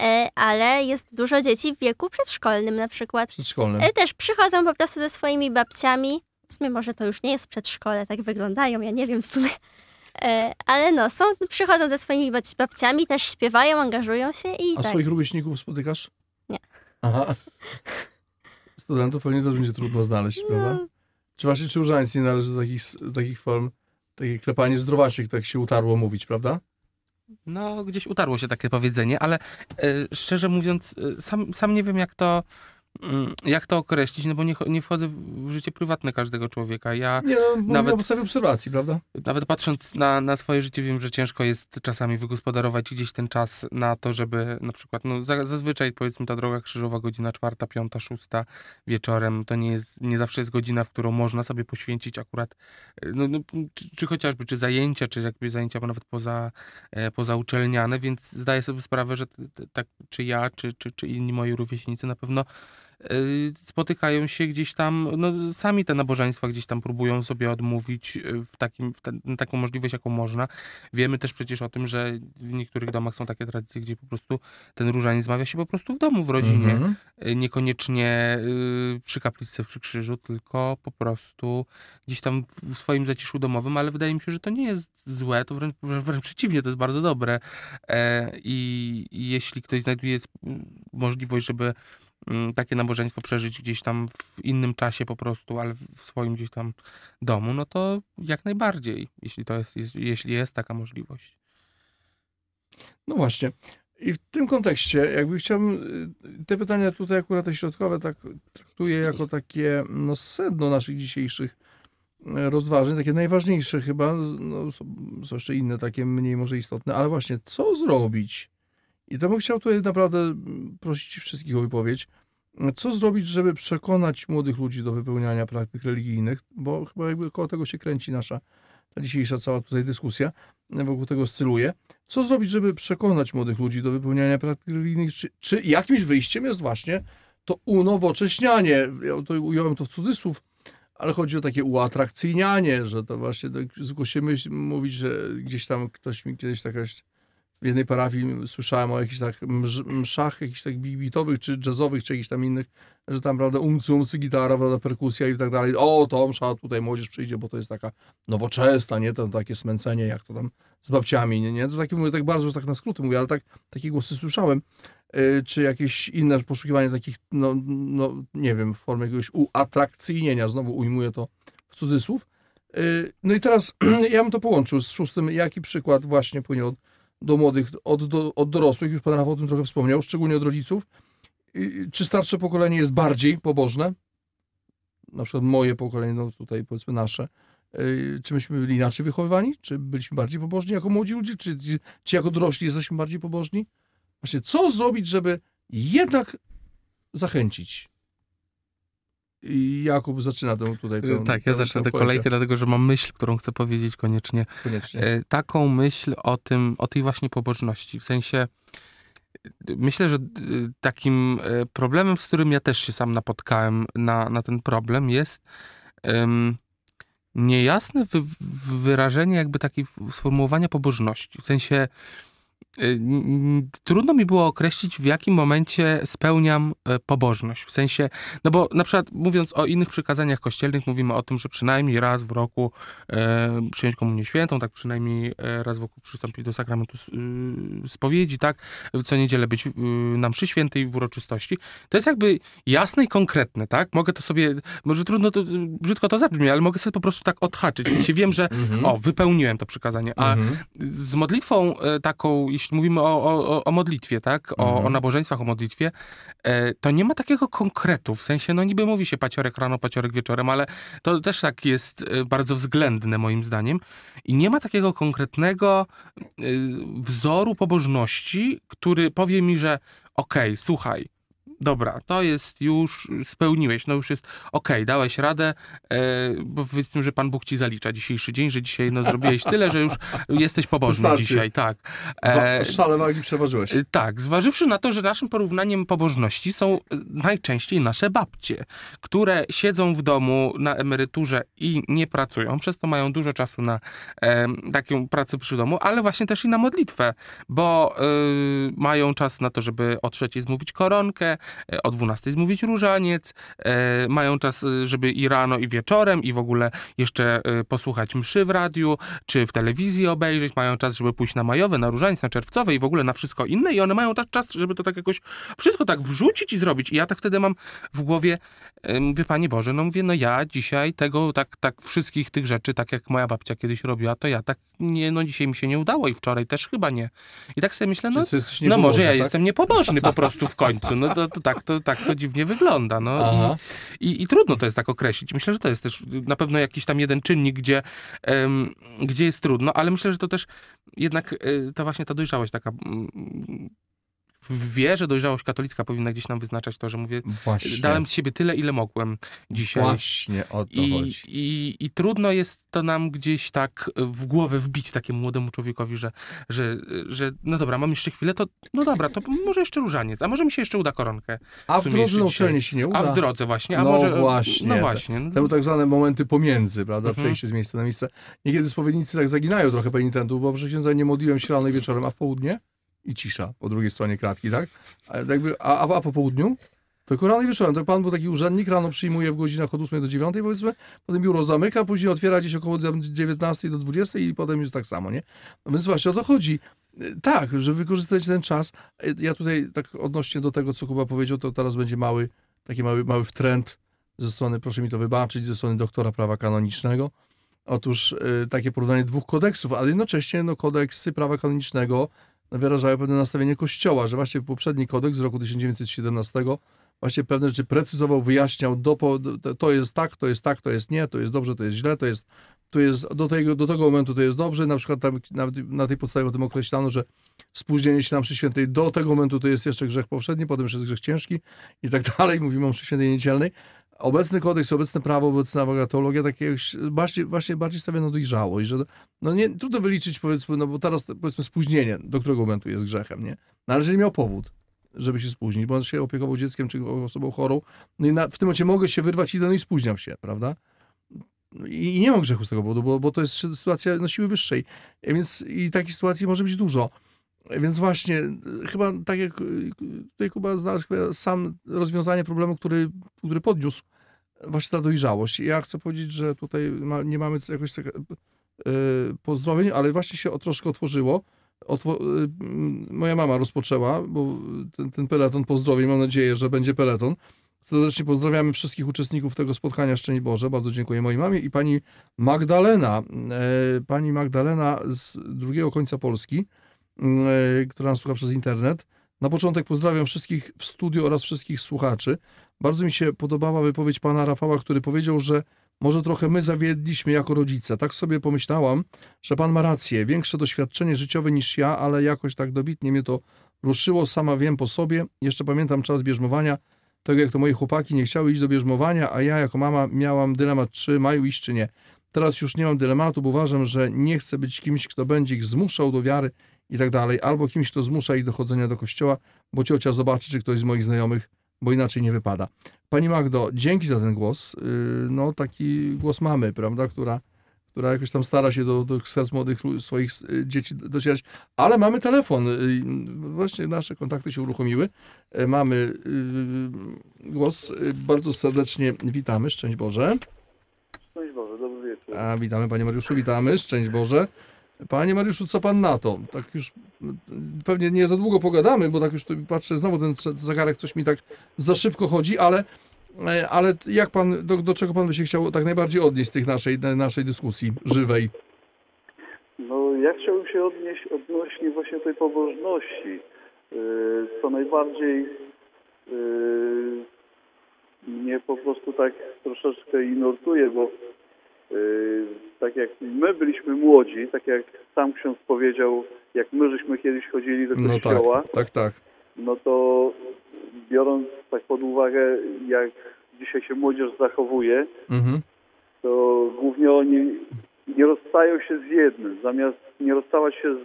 Speaker 5: e, ale jest dużo dzieci w wieku przedszkolnym na przykład.
Speaker 1: Przedszkolnym.
Speaker 5: Też przychodzą po prostu ze swoimi babciami. W sumie może to już nie jest przedszkole, tak wyglądają, ja nie wiem w sumie. E, ale no, są, przychodzą ze swoimi bab- babciami, też śpiewają, angażują się i
Speaker 1: A
Speaker 5: tak.
Speaker 1: swoich rówieśników spotykasz?
Speaker 5: Nie.
Speaker 1: Aha. Studentów pewnie też będzie trudno znaleźć, prawda?
Speaker 5: No,
Speaker 1: Czy właśnie czy różaniec nie należy do takich, takich form, takie klepanie zdrowaśnych, tak się utarło mówić, prawda?
Speaker 7: No, gdzieś utarło się takie powiedzenie, ale e, szczerze mówiąc, e, sam, sam nie wiem, jak to, jak to określić, no bo nie, nie wchodzę w życie prywatne każdego człowieka. Ja
Speaker 1: Nie, no,
Speaker 7: Nawet-
Speaker 1: na podstawie obserwacji, prawda?
Speaker 7: nawet patrząc na, na swoje życie, wiem, że ciężko jest czasami wygospodarować gdzieś ten czas na to, żeby na przykład, no za, zazwyczaj powiedzmy ta droga krzyżowa, godzina czwarta, piąta, szósta wieczorem, to nie jest, nie zawsze jest godzina, w którą można sobie poświęcić akurat, e, no, no, czy, czy chociażby, czy zajęcia, czy jakby zajęcia nawet poza, e, pozauczelniane, więc zdaję sobie sprawę, że tak, czy ja, czy, czy, czy inni moi rówieśnicy na pewno spotykają się gdzieś tam, no sami te nabożeństwa gdzieś tam próbują sobie odmówić y, w takim, w ten, taką możliwość, jaką można. Wiemy też przecież o tym, że w niektórych domach są takie tradycje, gdzie po prostu ten różaniec zmawia się po prostu w domu, w rodzinie.
Speaker 1: Mhm.
Speaker 7: Y, Niekoniecznie y, przy kaplicy, przy krzyżu, tylko po prostu gdzieś tam w swoim zaciszu domowym, ale wydaje mi się, że to nie jest złe, to wręcz, wręcz przeciwnie, to jest bardzo dobre. E, I, i jeśli ktoś znajduje możliwość, żeby takie nabożeństwo przeżyć gdzieś tam w innym czasie po prostu, ale w swoim gdzieś tam domu, no to jak najbardziej, jeśli to jest, jeśli jest taka możliwość.
Speaker 1: No właśnie. I w tym kontekście, jakby chciałbym, y, te pytania tutaj akurat te środkowe tak traktuję jako takie no, sedno naszych dzisiejszych e, rozważań, takie najważniejsze chyba, no, są jeszcze inne takie mniej może istotne, ale właśnie co zrobić? I to bym chciał tutaj naprawdę mm, prosić wszystkich o wypowiedź. Co zrobić, żeby przekonać młodych ludzi do wypełniania praktyk religijnych, bo chyba jakby koło tego się kręci nasza ta dzisiejsza cała tutaj dyskusja, e, wokół tego oscyluje. Co zrobić, żeby przekonać młodych ludzi do wypełniania praktyk religijnych? Czy, czy jakimś wyjściem jest właśnie to unowocześnianie? Ja to ująłem to w cudzysłów, ale chodzi o takie uatrakcyjnianie, że to właśnie tak myśl, mówić, że gdzieś tam ktoś mi kiedyś taka w jednej parafii słyszałem o jakichś tak mszach, jakichś tak bitowych, czy jazzowych, czy jakichś tam innych, że tam, prawda, umcy, umcy, gitara, prawda, perkusja i tak dalej. O, to msza, tutaj młodzież przyjdzie, bo to jest taka nowoczesna, nie? To takie smęcenie, jak to tam z babciami, nie? nie? To takie mówię, tak bardzo, że tak na skróty mówię, ale tak, takie głosy słyszałem. Yy, czy jakieś inne poszukiwanie takich, no, no nie wiem, w formie jakiegoś uatrakcyjnienia, znowu ujmuję to w cudzysłów. Yy, no i teraz ja bym to połączył z szóstym, jaki przykład właśnie płynie od, do młodych, od, do, od dorosłych, już pan Rafał o tym trochę wspomniał, szczególnie od rodziców. Czy starsze pokolenie jest bardziej pobożne? Na przykład moje pokolenie, no tutaj powiedzmy nasze. Yy, Czy myśmy byli inaczej wychowywani? Czy byliśmy bardziej pobożni jako młodzi ludzie? Czy, czy, czy jako dorośli jesteśmy bardziej pobożni? Właśnie, co zrobić, żeby jednak zachęcić? I Jakub zaczyna tę tutaj.
Speaker 7: Tak, ja
Speaker 1: tę-
Speaker 7: zacznę
Speaker 1: tę
Speaker 7: kolejkę, dlatego że mam myśl, którą chcę powiedzieć koniecznie.
Speaker 1: Koniecznie.
Speaker 7: E, taką myśl o tym, o tej właśnie pobożności. W sensie myślę, że takim e, problemem, z którym ja też się sam napotkałem na, na ten problem jest em, niejasne wy, wyrażenie jakby takiej sformułowania pobożności. W sensie trudno mi było określić, w jakim momencie spełniam e, pobożność. W sensie, no bo na przykład mówiąc o innych przykazaniach kościelnych, mówimy o tym, że przynajmniej raz w roku e, przyjąć komunię świętą, tak przynajmniej e, raz w roku przystąpić do sakramentu y, spowiedzi, tak, co niedzielę być y, na mszy świętej w uroczystości. To jest jakby jasne i konkretne, tak? Mogę to sobie, może trudno to, brzydko to zabrzmi, ale mogę sobie po prostu tak odhaczyć. W sensie wiem, że
Speaker 1: Mhm.
Speaker 7: o, wypełniłem to przykazanie, a
Speaker 1: Mhm.
Speaker 7: z modlitwą e, taką jeśli mówimy o, o, o modlitwie, tak? O,
Speaker 1: Mhm.
Speaker 7: o nabożeństwach, o modlitwie, e, to nie ma takiego konkretu. W sensie, no niby mówi się paciorek rano, paciorek wieczorem, ale to też tak jest e, bardzo względne moim zdaniem. I nie ma takiego konkretnego e, wzoru pobożności, który powie mi, że okej, słuchaj, dobra, to jest już, spełniłeś, no już jest okej, dałeś radę, e, bo powiedzmy, że Pan Bóg ci zalicza dzisiejszy dzień, że dzisiaj no, zrobiłeś tyle, że już jesteś pobożny
Speaker 1: Wystarczy.
Speaker 7: dzisiaj, tak. E,
Speaker 1: Szale wagi przeważyłeś.
Speaker 7: Y, Tak, zważywszy na to, że naszym porównaniem pobożności są y, najczęściej nasze babcie, które siedzą w domu na emeryturze i nie pracują, przez to mają dużo czasu na e, taką pracę przy domu, ale właśnie też i na modlitwę, bo y, mają czas na to, żeby o trzeciej zmówić koronkę, e, o dwunastej zmówić różaniec, e, mają czas, y, żeby i rano, i wieczorem, i w ogóle jeszcze posłuchać mszy w radiu, czy w telewizji obejrzeć, mają czas, żeby pójść na majowe, na różaniec, na czerwcowe i w ogóle na wszystko inne i one mają tak czas, żeby to tak jakoś wszystko tak wrzucić i zrobić. I ja tak wtedy mam w głowie, e, mówię, Panie Boże, no mówię, no ja dzisiaj tego, tak, tak wszystkich tych rzeczy, tak jak moja babcia kiedyś robiła, to ja tak nie, no dzisiaj mi się nie udało i wczoraj też chyba nie. I tak sobie myślę, no, no może ja
Speaker 1: tak?
Speaker 7: jestem niepobożny po prostu w końcu. No to, to, tak, to, tak to dziwnie wygląda. No. I, i, I trudno to jest tak określić. Myślę, że to jest też na pewno jakiś tam jeden czynnik, gdzie, em, gdzie jest trudno, ale myślę, że to też jednak e, ta właśnie ta dojrzałość taka mm, w wierze dojrzałość katolicka powinna gdzieś nam wyznaczać to, że mówię,
Speaker 1: Właśnie.
Speaker 7: dałem z siebie tyle, ile mogłem dzisiaj.
Speaker 1: Właśnie o to
Speaker 7: I,
Speaker 1: chodzi.
Speaker 7: i, I trudno jest to nam gdzieś tak w głowę wbić takiemu młodemu człowiekowi, że, że, że no dobra, mam jeszcze chwilę, to no dobra, to może jeszcze różaniec, a może mi się jeszcze uda koronkę.
Speaker 1: A w
Speaker 7: sumie
Speaker 1: drodze się nie uda.
Speaker 7: A w drodze właśnie, a
Speaker 1: No
Speaker 7: może...
Speaker 1: właśnie.
Speaker 7: No właśnie.
Speaker 1: To były tak zwane momenty pomiędzy, prawda?
Speaker 7: Mhm.
Speaker 1: Przejście z miejsca na miejsce. Niekiedy spowiednicy tak zaginają trochę penitentów, bo księdza nie modliłem się rano i wieczorem, a w południe? I cisza po drugiej stronie klatki, tak? A, jakby, a, a, a po południu? Tylko rano i wieczorem. To pan był taki urzędnik, rano przyjmuje w godzinach od 8 do 9 powiedzmy, potem biuro zamyka, później otwiera gdzieś około 19 do 20 i potem jest tak samo, nie? No więc właśnie o to chodzi. Y, Tak, żeby wykorzystać ten czas. Y, Ja tutaj tak odnośnie do tego, co Kuba powiedział, to teraz będzie mały, taki mały, mały trend ze strony, proszę mi to wybaczyć, ze strony doktora prawa kanonicznego. Otóż y, takie porównanie dwóch kodeksów, ale jednocześnie no, kodeksy prawa kanonicznego wyrażają pewne nastawienie Kościoła, że właśnie poprzedni kodeks z roku 1917 właśnie pewne rzeczy precyzował, wyjaśniał, do, to jest tak, to jest tak, to jest nie, to jest dobrze, to jest źle, to jest, to jest do, tego, do tego momentu to jest dobrze, na przykład tam, na, na tej podstawie o tym określano, że spóźnienie się na mszy świętej do tego momentu to jest jeszcze grzech powszedni, potem już jest grzech ciężki i tak dalej, mówimy o mszy świętej niedzielnej. Obecny kodeks, obecne prawo, obecna w ogóle takie właśnie, właśnie bardziej stawia na dojrzałość, że no nie, trudno wyliczyć powiedzmy, no bo teraz powiedzmy spóźnienie, do którego momentu jest grzechem, nie? No ale jeżeli miał powód, żeby się spóźnić, bo on się opiekował dzieckiem czy osobą chorą, no i na, w tym momencie mogę się wyrwać i no i spóźniam się, prawda? I, I nie mam grzechu z tego powodu, bo, bo to jest sytuacja no, siły wyższej. Więc i takich sytuacji może być dużo. Więc właśnie, chyba tak jak y, tutaj Kuba znalazł sam rozwiązanie problemu, który, który podniósł, właśnie ta dojrzałość. Ja chcę powiedzieć, że tutaj ma, nie mamy jakoś tak, y, pozdrowień, ale właśnie się o, troszkę otworzyło. Otwo, y, m, moja mama rozpoczęła, bo ten, ten peleton pozdrowień, mam nadzieję, że będzie peleton. Serdecznie pozdrawiamy wszystkich uczestników tego spotkania Szczęść Boże. Bardzo dziękuję mojej mamie i pani Magdalena, e, pani Magdalena z drugiego końca Polski, która nas słucha przez internet. Na początek pozdrawiam wszystkich w studiu oraz wszystkich słuchaczy. Bardzo mi się podobała wypowiedź pana Rafała, który powiedział, że może trochę my zawiedliśmy jako rodzice. Tak sobie pomyślałam, że pan ma rację. Większe doświadczenie życiowe niż ja, ale jakoś tak dobitnie mnie to ruszyło. Sama wiem po sobie. Jeszcze pamiętam czas bierzmowania. Tego jak to moje chłopaki nie chciały iść do bierzmowania, a ja jako mama miałam dylemat, czy mają iść, czy nie. Teraz już nie mam dylematu, bo uważam, że nie chcę być kimś, kto będzie ich zmuszał do wiary i tak dalej, albo kimś, kto zmusza ich do chodzenia do kościoła, bo ciocia zobaczy, czy ktoś z moich znajomych, bo inaczej nie wypada. Pani Magdo, dzięki za ten głos. Yy, No, taki głos mamy, prawda, która, która jakoś tam stara się do, do serc młodych swoich y, dzieci docierać, ale mamy telefon. Y, Właśnie nasze kontakty się uruchomiły. Y, Mamy y, głos. Y, Bardzo serdecznie witamy. Szczęść Boże.
Speaker 9: Szczęść Boże, dobry wieczór.
Speaker 1: A witamy Panie Mariuszu, witamy. Szczęść Boże. Panie Mariuszu, co Pan na to? Tak już pewnie nie za długo pogadamy, bo tak już patrzę, znowu ten zegarek coś mi tak za szybko chodzi, ale, e, ale jak Pan, do, do czego Pan by się chciał tak najbardziej odnieść z tych naszej, naszej dyskusji żywej?
Speaker 9: No ja chciałbym się odnieść odnośnie właśnie tej pobożności. Y, Co najbardziej y, mnie po prostu tak troszeczkę i nurtuje, bo tak jak my byliśmy młodzi, tak jak sam ksiądz powiedział, jak my żeśmy kiedyś chodzili do
Speaker 1: No
Speaker 9: kościoła,
Speaker 1: tak, tak, tak.
Speaker 9: no to biorąc tak pod uwagę, jak dzisiaj się młodzież zachowuje,
Speaker 1: Mhm.
Speaker 9: to głównie oni nie rozstają się z jednym. Zamiast nie rozstawać się z,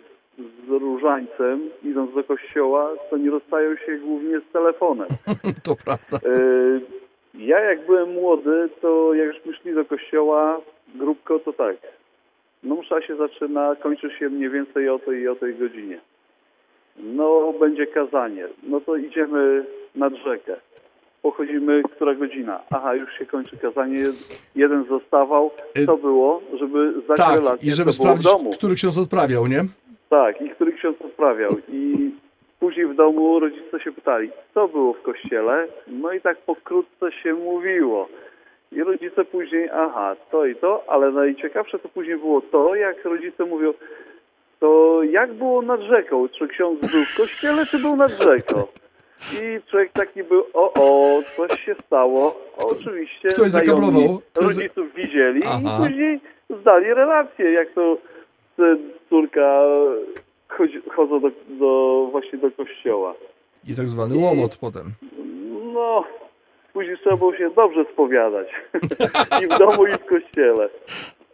Speaker 9: z różańcem, idąc do kościoła, to nie rozstają się głównie z telefonem.
Speaker 1: To prawda.
Speaker 9: E, Ja jak byłem młody, to jak już szli do kościoła, grupko, to tak. No msza się zaczyna, kończy się mniej więcej o tej i o tej godzinie. No będzie kazanie. No to idziemy nad rzekę. Pochodzimy, która godzina? Aha, już się kończy kazanie. Jeden zostawał.
Speaker 1: Y,
Speaker 9: Co było? Żeby zdać
Speaker 1: Tak,
Speaker 9: relację,
Speaker 1: i żeby sprawdzić,
Speaker 9: domu.
Speaker 1: który ksiądz odprawiał, nie?
Speaker 9: Tak, i który ksiądz odprawiał. I później w domu rodzice się pytali, co było w kościele. No i tak pokrótce się mówiło. I rodzice później, aha, to i to, ale najciekawsze to później było to, jak rodzice mówią, to jak było nad rzeką? Czy ksiądz był w kościele, czy był nad rzeką? I człowiek taki był, o, o, coś się stało. Oczywiście
Speaker 1: Ktoś zakablował.
Speaker 9: Rodziców widzieli
Speaker 1: Aha.
Speaker 9: i później zdali relację, jak to e, córka chodzą do, do, właśnie do kościoła.
Speaker 1: I tak zwany łomot potem.
Speaker 9: No, później trzeba było się dobrze spowiadać. I w domu, i w kościele.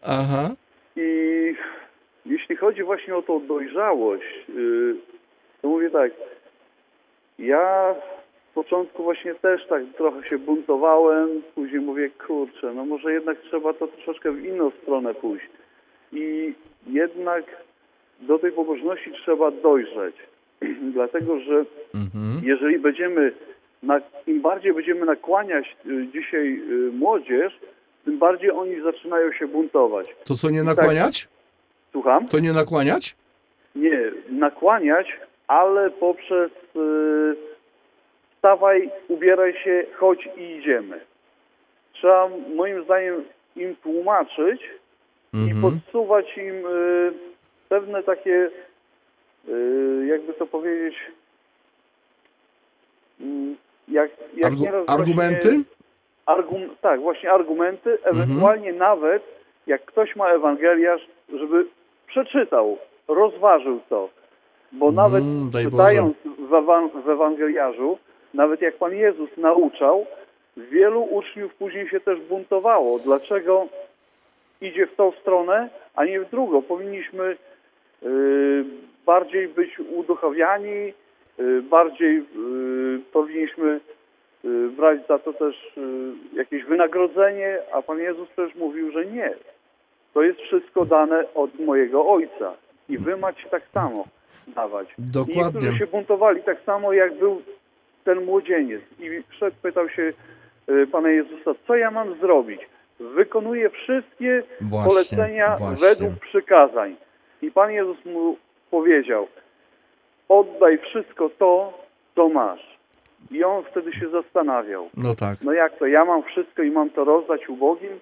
Speaker 1: Aha.
Speaker 9: I jeśli chodzi właśnie o tą dojrzałość, yy, to mówię tak, ja w początku właśnie też tak trochę się buntowałem, później mówię, kurczę, no może jednak trzeba to troszeczkę w inną stronę pójść. I jednak do tej pobożności trzeba dojrzeć. Dlatego, że
Speaker 1: Mhm.
Speaker 9: jeżeli będziemy, na, im bardziej będziemy nakłaniać y, dzisiaj y, młodzież, tym bardziej oni zaczynają się buntować.
Speaker 1: To co, nie nakłaniać?
Speaker 9: Słucham?
Speaker 1: To nie nakłaniać?
Speaker 9: Nie, nakłaniać, ale poprzez y, wstawaj, ubieraj się, chodź i idziemy. Trzeba moim zdaniem im tłumaczyć i
Speaker 1: Mhm.
Speaker 9: podsuwać im y, pewne takie, y, jakby to powiedzieć, mm, jak, jak
Speaker 1: Argu-
Speaker 9: nieraz właśnie-
Speaker 1: argumenty?
Speaker 9: Argum, tak, właśnie argumenty, ewentualnie nawet jak ktoś ma Ewangeliarz, żeby przeczytał, rozważył to. Bo nawet
Speaker 1: Mm,
Speaker 9: czytając w, w Ewangeliarzu, nawet jak Pan Jezus nauczał, wielu uczniów później się też buntowało. Dlaczego idzie w tą stronę, a nie w drugą? Powinniśmy bardziej być uduchowiani, y, bardziej y, powinniśmy y, brać za to też y, jakieś wynagrodzenie, a Pan Jezus też mówił, że nie. To jest wszystko dane od mojego Ojca i wy macie tak samo dawać. I
Speaker 1: Dokładnie.
Speaker 9: niektórzy się buntowali tak samo, jak był ten młodzieniec i wszedł, pytał się y, Pana Jezusa, co ja mam zrobić? Wykonuję wszystkie
Speaker 1: Właśnie,
Speaker 9: polecenia
Speaker 1: właśnie.
Speaker 9: według przykazań. I Pan Jezus mu powiedział, oddaj wszystko to, co masz. I on wtedy się zastanawiał,
Speaker 1: No tak.
Speaker 9: no jak to, ja mam wszystko i mam to rozdać ubogim?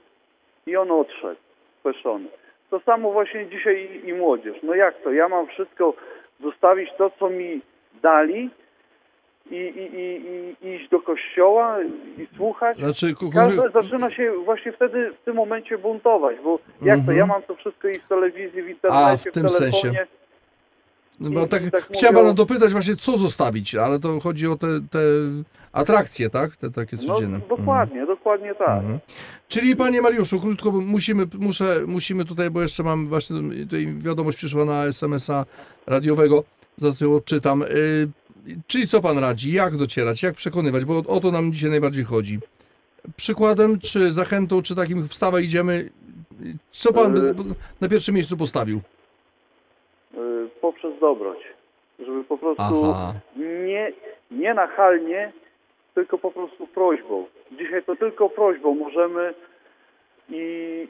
Speaker 9: I on odszedł, speszony. To samo właśnie dzisiaj i, i młodzież. No jak to, ja mam wszystko zostawić to, co mi dali i, i, i, i iść do kościoła i słuchać?
Speaker 1: Znaczy,
Speaker 9: Każdy zaczyna się właśnie wtedy w tym momencie buntować, bo jak to,
Speaker 1: Mhm.
Speaker 9: ja mam to wszystko i w telewizji, w internecie,
Speaker 1: A, w
Speaker 9: w,
Speaker 1: tym
Speaker 9: telefonie.
Speaker 1: sensie. No bo
Speaker 9: I-
Speaker 1: tak,
Speaker 9: tak
Speaker 1: chciałem
Speaker 9: mówią-
Speaker 1: dopytać właśnie, co zostawić, ale to chodzi o te, te atrakcje, tak? Te takie
Speaker 9: No
Speaker 1: codzienne.
Speaker 9: dokładnie, dokładnie tak.
Speaker 1: Mhm. Czyli panie Mariuszu, krótko, musimy, muszę, musimy tutaj, bo jeszcze mam właśnie tutaj wiadomość przyszła na SMS-a radiowego, za co ją odczytam. Y, czyli co pan radzi? Jak docierać? Jak przekonywać? Bo o, o to nam dzisiaj najbardziej chodzi. Przykładem, czy zachętą, czy takim wstawaj idziemy? Co pan by
Speaker 9: Y-
Speaker 1: na pierwszym miejscu postawił?
Speaker 9: Y, poprzez dobroć. Żeby po prostu
Speaker 1: Aha.
Speaker 9: nie, nie nachalnie, tylko po prostu prośbą. Dzisiaj to tylko prośbą możemy i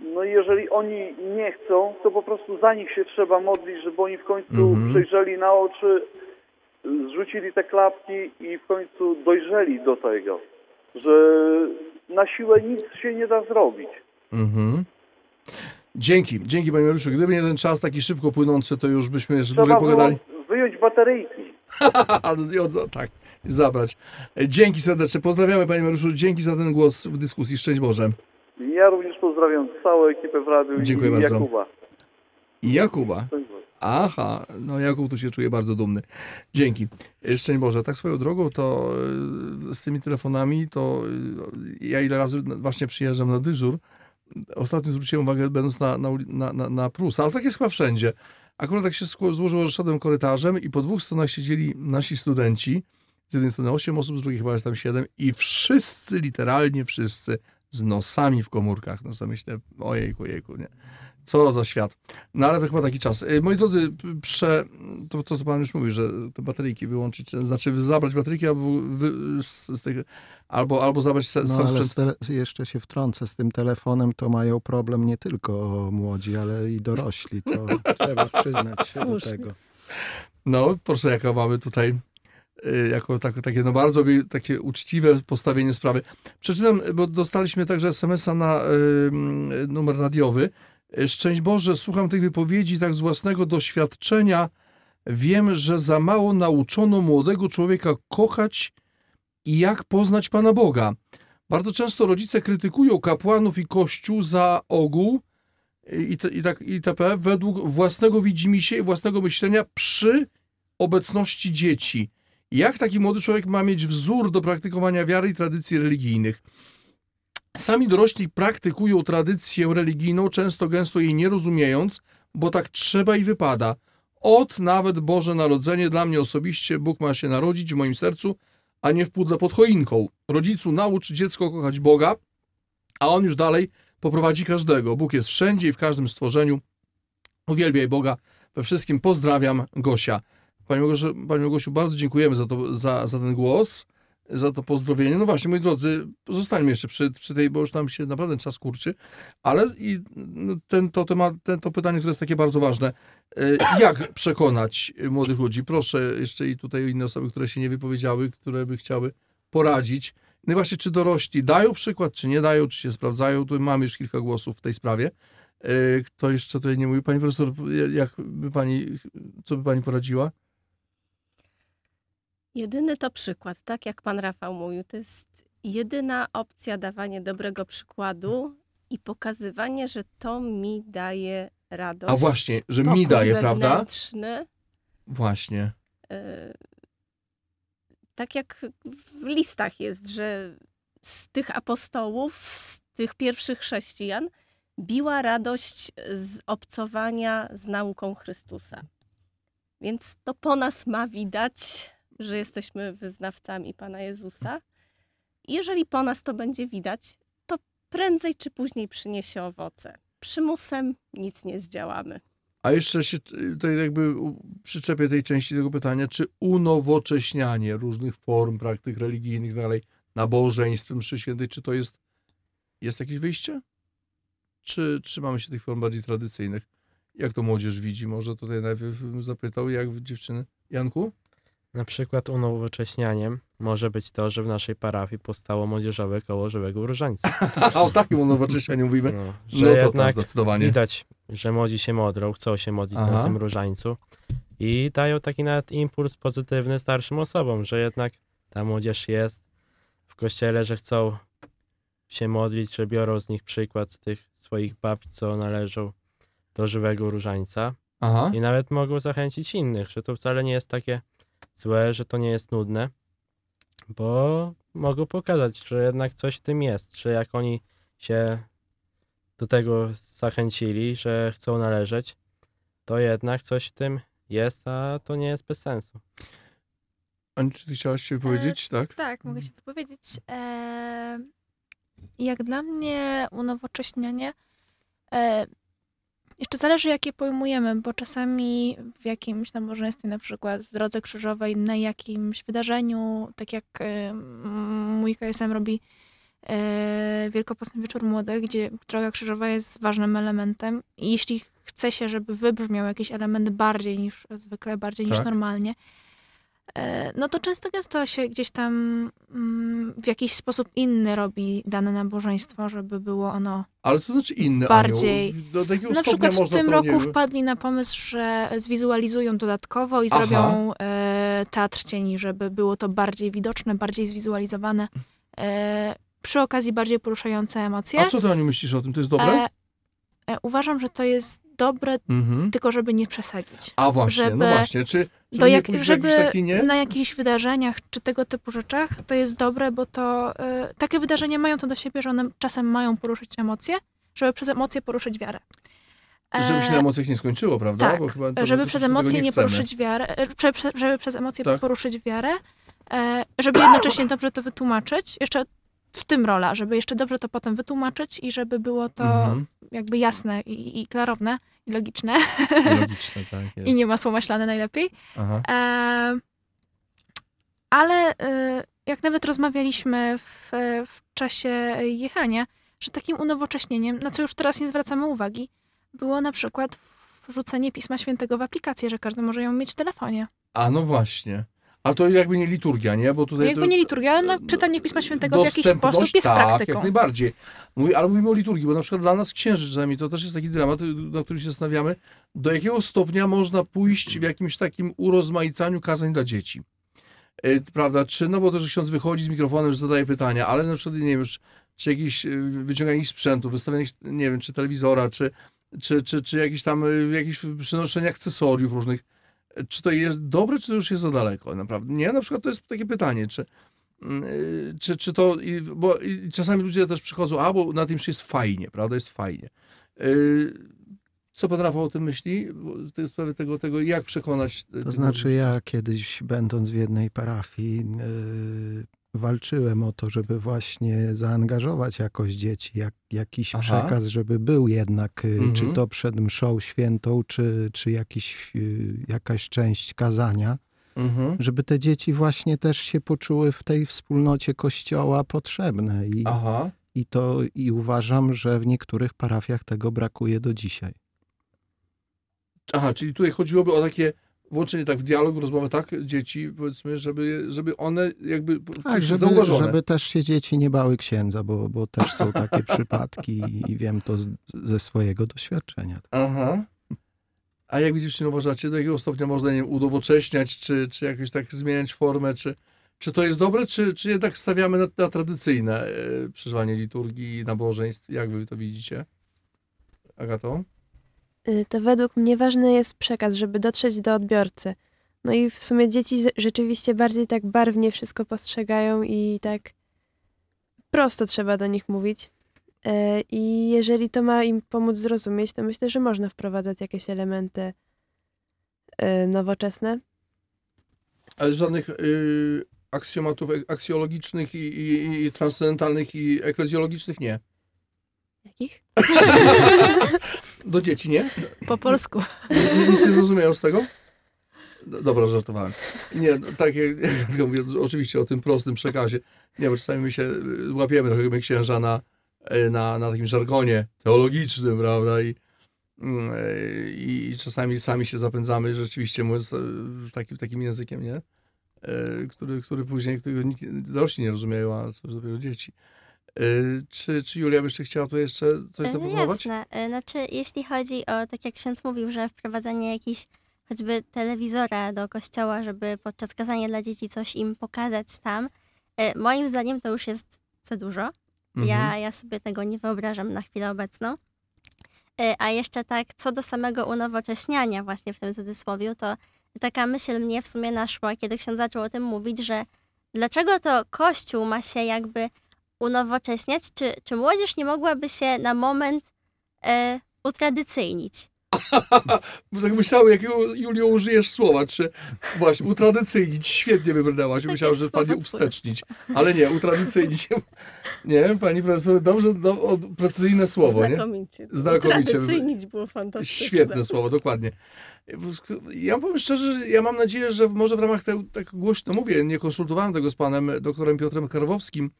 Speaker 9: no i jeżeli oni nie chcą, to po prostu za nich się trzeba modlić, żeby oni w końcu
Speaker 1: Mhm.
Speaker 9: przejrzeli na oczy, zrzucili te klapki i w końcu dojrzeli do tego, że na siłę nic się nie da zrobić.
Speaker 1: Mhm. Dzięki, dzięki Panie Mariuszu. Gdyby nie ten czas taki szybko płynący, to już byśmy jeszcze
Speaker 9: Trzeba
Speaker 1: dłużej pogadali.
Speaker 9: wyjąć bateryjki.
Speaker 1: Od- tak, zabrać. E, Dzięki serdecznie. Pozdrawiamy Panie Mariuszu. Dzięki za ten głos w dyskusji. Szczęść Boże.
Speaker 9: Ja również pozdrawiam całą ekipę w radiu
Speaker 1: Dziękuję
Speaker 9: i
Speaker 1: bardzo.
Speaker 9: Jakuba.
Speaker 1: Jakuba. Aha, no Jakub tu się czuje bardzo dumny. Dzięki. E, Szczęść Boże. Tak swoją drogą, to e, z tymi telefonami, to e, ja ile razy właśnie przyjeżdżam na dyżur, ostatnio zwróciłem uwagę, będąc na, na, na, na, na Prus, ale tak jest chyba wszędzie. Akurat tak się złożyło, że szedłem korytarzem i po dwóch stronach siedzieli nasi studenci. Z jednej strony 8 osób, z drugiej chyba jest tam 7 i wszyscy, literalnie wszyscy, z nosami w komórkach. No sobie myślę, ojejku, jejku, nie. Co za świat. No ale to chyba taki czas. Y, Moi drodzy, prze, to, to co pan już mówił, że te bateryjki wyłączyć, znaczy zabrać bateryki albo, wy, z, z tych, albo, albo zabrać se-
Speaker 3: No
Speaker 1: sam
Speaker 3: ale
Speaker 1: sprzęt.
Speaker 3: jeszcze się wtrącę, z tym telefonem to mają problem nie tylko młodzi, ale i dorośli. To trzeba przyznać się do tego.
Speaker 1: No, proszę, jaka mamy tutaj y, jako tak, takie no bardzo takie uczciwe postawienie sprawy. Przeczytam, bo dostaliśmy także SMS-a na y, numer radiowy. Szczęść Boże, słucham tych wypowiedzi tak z własnego doświadczenia. Wiem, że za mało nauczono młodego człowieka kochać i jak poznać Pana Boga. Bardzo często rodzice krytykują kapłanów i Kościół za ogół i, i tak itp. według własnego widzimisię i własnego myślenia przy obecności dzieci. Jak taki młody człowiek ma mieć wzór do praktykowania wiary i tradycji religijnych? Sami dorośli praktykują tradycję religijną, często gęsto jej nie rozumiejąc, bo tak trzeba i wypada. Od nawet Boże Narodzenie dla mnie osobiście Bóg ma się narodzić w moim sercu, a nie w pudle pod choinką. Rodzicu naucz dziecko kochać Boga, a on już dalej poprowadzi każdego. Bóg jest wszędzie i w każdym stworzeniu. Uwielbiaj Boga we wszystkim. Pozdrawiam, Gosia. Pani Małgosiu, Pani Małgosiu bardzo dziękujemy za, to, za, za ten głos, za to pozdrowienie. No właśnie, moi drodzy, pozostańmy jeszcze przy, przy tej, bo już nam się naprawdę czas kurczy, ale i no, ten, to, temat, ten, to pytanie, które jest takie bardzo ważne. E, Jak przekonać młodych ludzi? Proszę jeszcze i tutaj inne osoby, które się nie wypowiedziały, które by chciały poradzić. No i właśnie, czy dorośli dają przykład, czy nie dają, czy się sprawdzają? Tu mamy już kilka głosów w tej sprawie. E, Kto jeszcze tutaj nie mówił? Pani profesor, jak by pani, co by pani poradziła?
Speaker 2: Jedyny to przykład, tak jak pan Rafał mówił, to jest jedyna opcja dawanie dobrego przykładu i pokazywanie, że to mi daje radość.
Speaker 1: A właśnie, że mi daje, prawda? Właśnie.
Speaker 2: E, tak jak w listach jest, że z tych apostołów, z tych pierwszych chrześcijan, biła radość z obcowania z nauką Chrystusa. Więc to po nas ma widać, że jesteśmy wyznawcami Pana Jezusa. Jeżeli po nas to będzie widać, to prędzej czy później przyniesie owoce. Przymusem nic nie zdziałamy.
Speaker 1: A jeszcze się tutaj jakby przyczepię tej części tego pytania, czy unowocześnianie różnych form, praktyk religijnych, tak dalej, nabożeństw, mszy świętej, czy to jest, jest jakieś wyjście? Czy trzymamy się tych form bardziej tradycyjnych? Jak to młodzież widzi? Może tutaj najpierw bym zapytał, jak dziewczyny? Janku?
Speaker 4: Na przykład unowocześnianiem może być to, że w naszej parafii powstało młodzieżowe koło żywego różańca.
Speaker 1: A o takim unowocześnianiu mówimy?
Speaker 4: No, że
Speaker 1: No to tak,
Speaker 4: jednak
Speaker 1: zdecydowanie.
Speaker 4: widać, że młodzi się modlą, chcą się modlić
Speaker 1: Aha.
Speaker 4: na tym różańcu i dają taki nawet impuls pozytywny starszym osobom, że jednak ta młodzież jest w kościele, że chcą się modlić, że biorą z nich przykład z tych swoich babci, co należą do żywego różańca
Speaker 1: Aha.
Speaker 4: i nawet mogą zachęcić innych, że to wcale nie jest takie złe, że to nie jest nudne, bo mogą pokazać, że jednak coś w tym jest, że jak oni się do tego zachęcili, że chcą należeć, to jednak coś w tym jest, a to nie jest bez sensu.
Speaker 1: Ani, czy ty chciałaś się wypowiedzieć? tak?
Speaker 8: Tak, mogę się wypowiedzieć. E, jak dla mnie unowocześnianie e, jeszcze zależy, jakie pojmujemy, bo czasami w jakimś nabożeństwie, na przykład w drodze krzyżowej, na jakimś wydarzeniu, tak jak e, mój KSM robi Wielkopostny Wieczór Młodych, gdzie droga krzyżowa jest ważnym elementem. I jeśli chce się, żeby wybrzmiał jakiś element bardziej niż zwykle, bardziej niż
Speaker 1: Tak.
Speaker 8: normalnie, e, no to często gęsto się gdzieś tam mm, w jakiś sposób inny robi dane nabożeństwo, żeby było ono
Speaker 1: Ale co znaczy inny
Speaker 8: Bardziej.
Speaker 1: anioł? Do takiego
Speaker 8: Na przykład w tym
Speaker 1: to
Speaker 8: roku
Speaker 1: nie...
Speaker 8: wpadli na pomysł, że zwizualizują dodatkowo i
Speaker 1: Aha.
Speaker 8: zrobią e, teatr cieni, żeby było to bardziej widoczne, bardziej zwizualizowane. E, przy okazji bardziej poruszające emocje.
Speaker 1: A co ty, Aniu, myślisz o tym? To jest dobre?
Speaker 8: E, e, uważam, że to jest dobre,
Speaker 1: Mhm.
Speaker 8: tylko żeby nie przesadzić.
Speaker 1: A właśnie, no
Speaker 8: żeby
Speaker 1: właśnie. Czy, żeby
Speaker 8: Do
Speaker 1: nie
Speaker 8: jak, żeby
Speaker 1: taki, nie?
Speaker 8: na jakichś wydarzeniach czy tego typu rzeczach to jest dobre, bo to e, takie wydarzenia mają to do siebie, że one czasem mają poruszyć emocje, żeby przez emocje poruszyć wiarę. E,
Speaker 1: Żeby się na emocjach nie skończyło, prawda?
Speaker 8: tak,
Speaker 1: chyba
Speaker 8: żeby przez emocje nie,
Speaker 1: chcemy.
Speaker 8: poruszyć wiarę, e, prze, prze, żeby przez emocje
Speaker 1: Tak.
Speaker 8: poruszyć wiarę, e, żeby jednocześnie dobrze to wytłumaczyć, jeszcze w tym rola, żeby jeszcze dobrze to potem wytłumaczyć i żeby było to
Speaker 1: Mhm.
Speaker 8: jakby jasne i, i klarowne i logiczne
Speaker 1: Logiczne, tak jest.
Speaker 8: i nie masło maślane najlepiej.
Speaker 1: Aha.
Speaker 8: E, ale e, jak nawet rozmawialiśmy w, w czasie jechania, że takim unowocześnieniem, na co już teraz nie zwracamy uwagi, było na przykład wrzucenie Pisma Świętego w aplikację, że każdy może ją mieć w telefonie.
Speaker 1: A no właśnie. A to jakby nie liturgia, nie? Bo tutaj
Speaker 8: Jakby
Speaker 1: to...
Speaker 8: nie liturgia, ale na czytanie Pisma Świętego w jakiś sposób jest
Speaker 1: tak,
Speaker 8: praktyką.
Speaker 1: jak najbardziej. Mówi, ale mówimy o liturgii, bo na przykład dla nas księży czasami to też jest taki dramat, na który się zastanawiamy, do jakiego stopnia można pójść w jakimś takim urozmaicaniu kazań dla dzieci. E, Prawda? Czy, no bo to, że ksiądz wychodzi z mikrofonem, że zadaje pytania, ale na przykład, nie wiem, już, czy jakiś e, wyciąganie sprzętu, wystawianie, nie wiem, czy telewizora, czy, czy, czy, czy jakieś tam, e, jakieś przynoszenie akcesoriów różnych, czy to jest dobre, czy to już jest za daleko, naprawdę? Nie, na przykład to jest takie pytanie, czy, mm, y, czy, czy to, bo czasami ludzie też przychodzą, a bo na tym się jest fajnie, prawda, jest fajnie. Y, Co pan Rafał o tym myśli? W tej sprawie tego, tego jak przekonać... y,
Speaker 3: To znaczy ja kiedyś będąc w jednej parafii walczyłem o to, żeby właśnie zaangażować jakoś dzieci, jak, jakiś
Speaker 1: Aha.
Speaker 3: przekaz, żeby był jednak, czy
Speaker 1: Mhm.
Speaker 3: to przed mszą świętą, czy, czy jakiś, yy, jakaś część kazania,
Speaker 1: Mhm.
Speaker 3: żeby te dzieci właśnie też się poczuły w tej wspólnocie kościoła potrzebne. I,
Speaker 1: Aha.
Speaker 3: i to i uważam, że w niektórych parafiach tego brakuje do dzisiaj.
Speaker 1: Aha, czyli tutaj chodziłoby o takie włączenie tak w dialog, rozmowę tak dzieci, powiedzmy, żeby, żeby one jakby
Speaker 3: Tak, żeby,
Speaker 1: zauważone.
Speaker 3: żeby też się dzieci nie bały księdza, bo, bo też są takie przypadki i wiem to z, ze swojego doświadczenia.
Speaker 1: Aha. A jak widzisz, nie uważacie, do jakiego stopnia można nie udowocześniać, czy, czy jakoś tak zmieniać formę, czy, czy to jest dobre, czy, czy jednak stawiamy na, na tradycyjne e, przeżywanie liturgii i nabożeństw? Jak wy to widzicie? Agato?
Speaker 6: Y, To według mnie ważny jest przekaz, żeby dotrzeć do odbiorcy. No i w sumie dzieci rzeczywiście bardziej tak barwnie wszystko postrzegają i tak prosto trzeba do nich mówić. E, I jeżeli to ma im pomóc zrozumieć, to myślę, że można wprowadzać jakieś elementy e, nowoczesne.
Speaker 1: Ale żadnych y, aksjomatów aksjologicznych i, i, i transcendentalnych i eklezjologicznych nie.
Speaker 6: Jakich?
Speaker 1: Do dzieci nie?
Speaker 2: Po polsku.
Speaker 1: Ni- Nic nie zrozumiałem z tego? Dobra, żartowałem. Nie, no, tak jak, jak mówię, oczywiście o tym prostym przekazie. Nie, bo czasami my się y, łapiemy trochę my księża na, y, na, na takim żargonie teologicznym, prawda? I, mm, y, i czasami sami się zapędzamy, rzeczywiście mówiąc takim, takim językiem, nie? Który, który później, którego nikt, dorośli nie rozumieją, a co dopiero dzieci. Y, Czy, czy Julia by jeszcze chciała tu jeszcze coś
Speaker 5: E,
Speaker 1: zaproponować?
Speaker 5: Jasne. E, Znaczy, jeśli chodzi o, tak jak ksiądz mówił, że wprowadzanie jakiś choćby telewizora do kościoła, żeby podczas kazania dla dzieci coś im pokazać tam, moim zdaniem to już jest za dużo.
Speaker 1: Mhm.
Speaker 5: Ja, ja sobie tego nie wyobrażam na chwilę obecną. A jeszcze tak, co do samego unowocześniania właśnie w tym cudzysłowiu, to taka myśl mnie w sumie naszła, kiedy ksiądz zaczął o tym mówić, że dlaczego to Kościół ma się jakby unowocześniać, czy, czy młodzież nie mogłaby się na moment e, utradycyjnić?
Speaker 1: Bo tak myślałem, jakiego Julio użyjesz słowa, czy właśnie utradycyjnić, świetnie wybrnęłaś, myślałem, że pani uwstecznić, ale nie, utradycyjnić, nie, pani profesor, dobrze, do, precyzyjne słowo, nie?
Speaker 2: Znakomicie.
Speaker 1: Znakomicie.
Speaker 2: Tradycyjnić było fantastyczne.
Speaker 1: Świetne słowo, dokładnie. Ja powiem szczerze, że ja mam nadzieję, że może w ramach tego, tak głośno mówię, nie konsultowałem tego z panem doktorem Piotrem Karwowskim,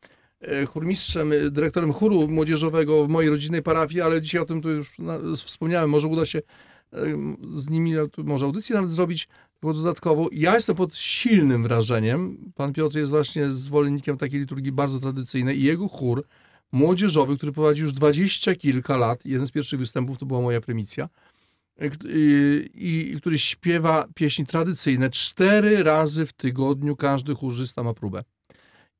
Speaker 1: chórmistrzem, e, dyrektorem chóru młodzieżowego w mojej rodzinnej parafii, ale dzisiaj o tym tu już wspomniałem, może uda się e, z nimi, może audycję nawet zrobić, dodatkowo, ja jestem pod silnym wrażeniem. Pan Piotr jest właśnie zwolennikiem takiej liturgii bardzo tradycyjnej i jego chór młodzieżowy, który prowadzi już dwadzieścia kilka lat, jeden z pierwszych występów to była moja prymicja, y, i który śpiewa pieśni tradycyjne cztery razy w tygodniu, każdy chórzysta ma próbę.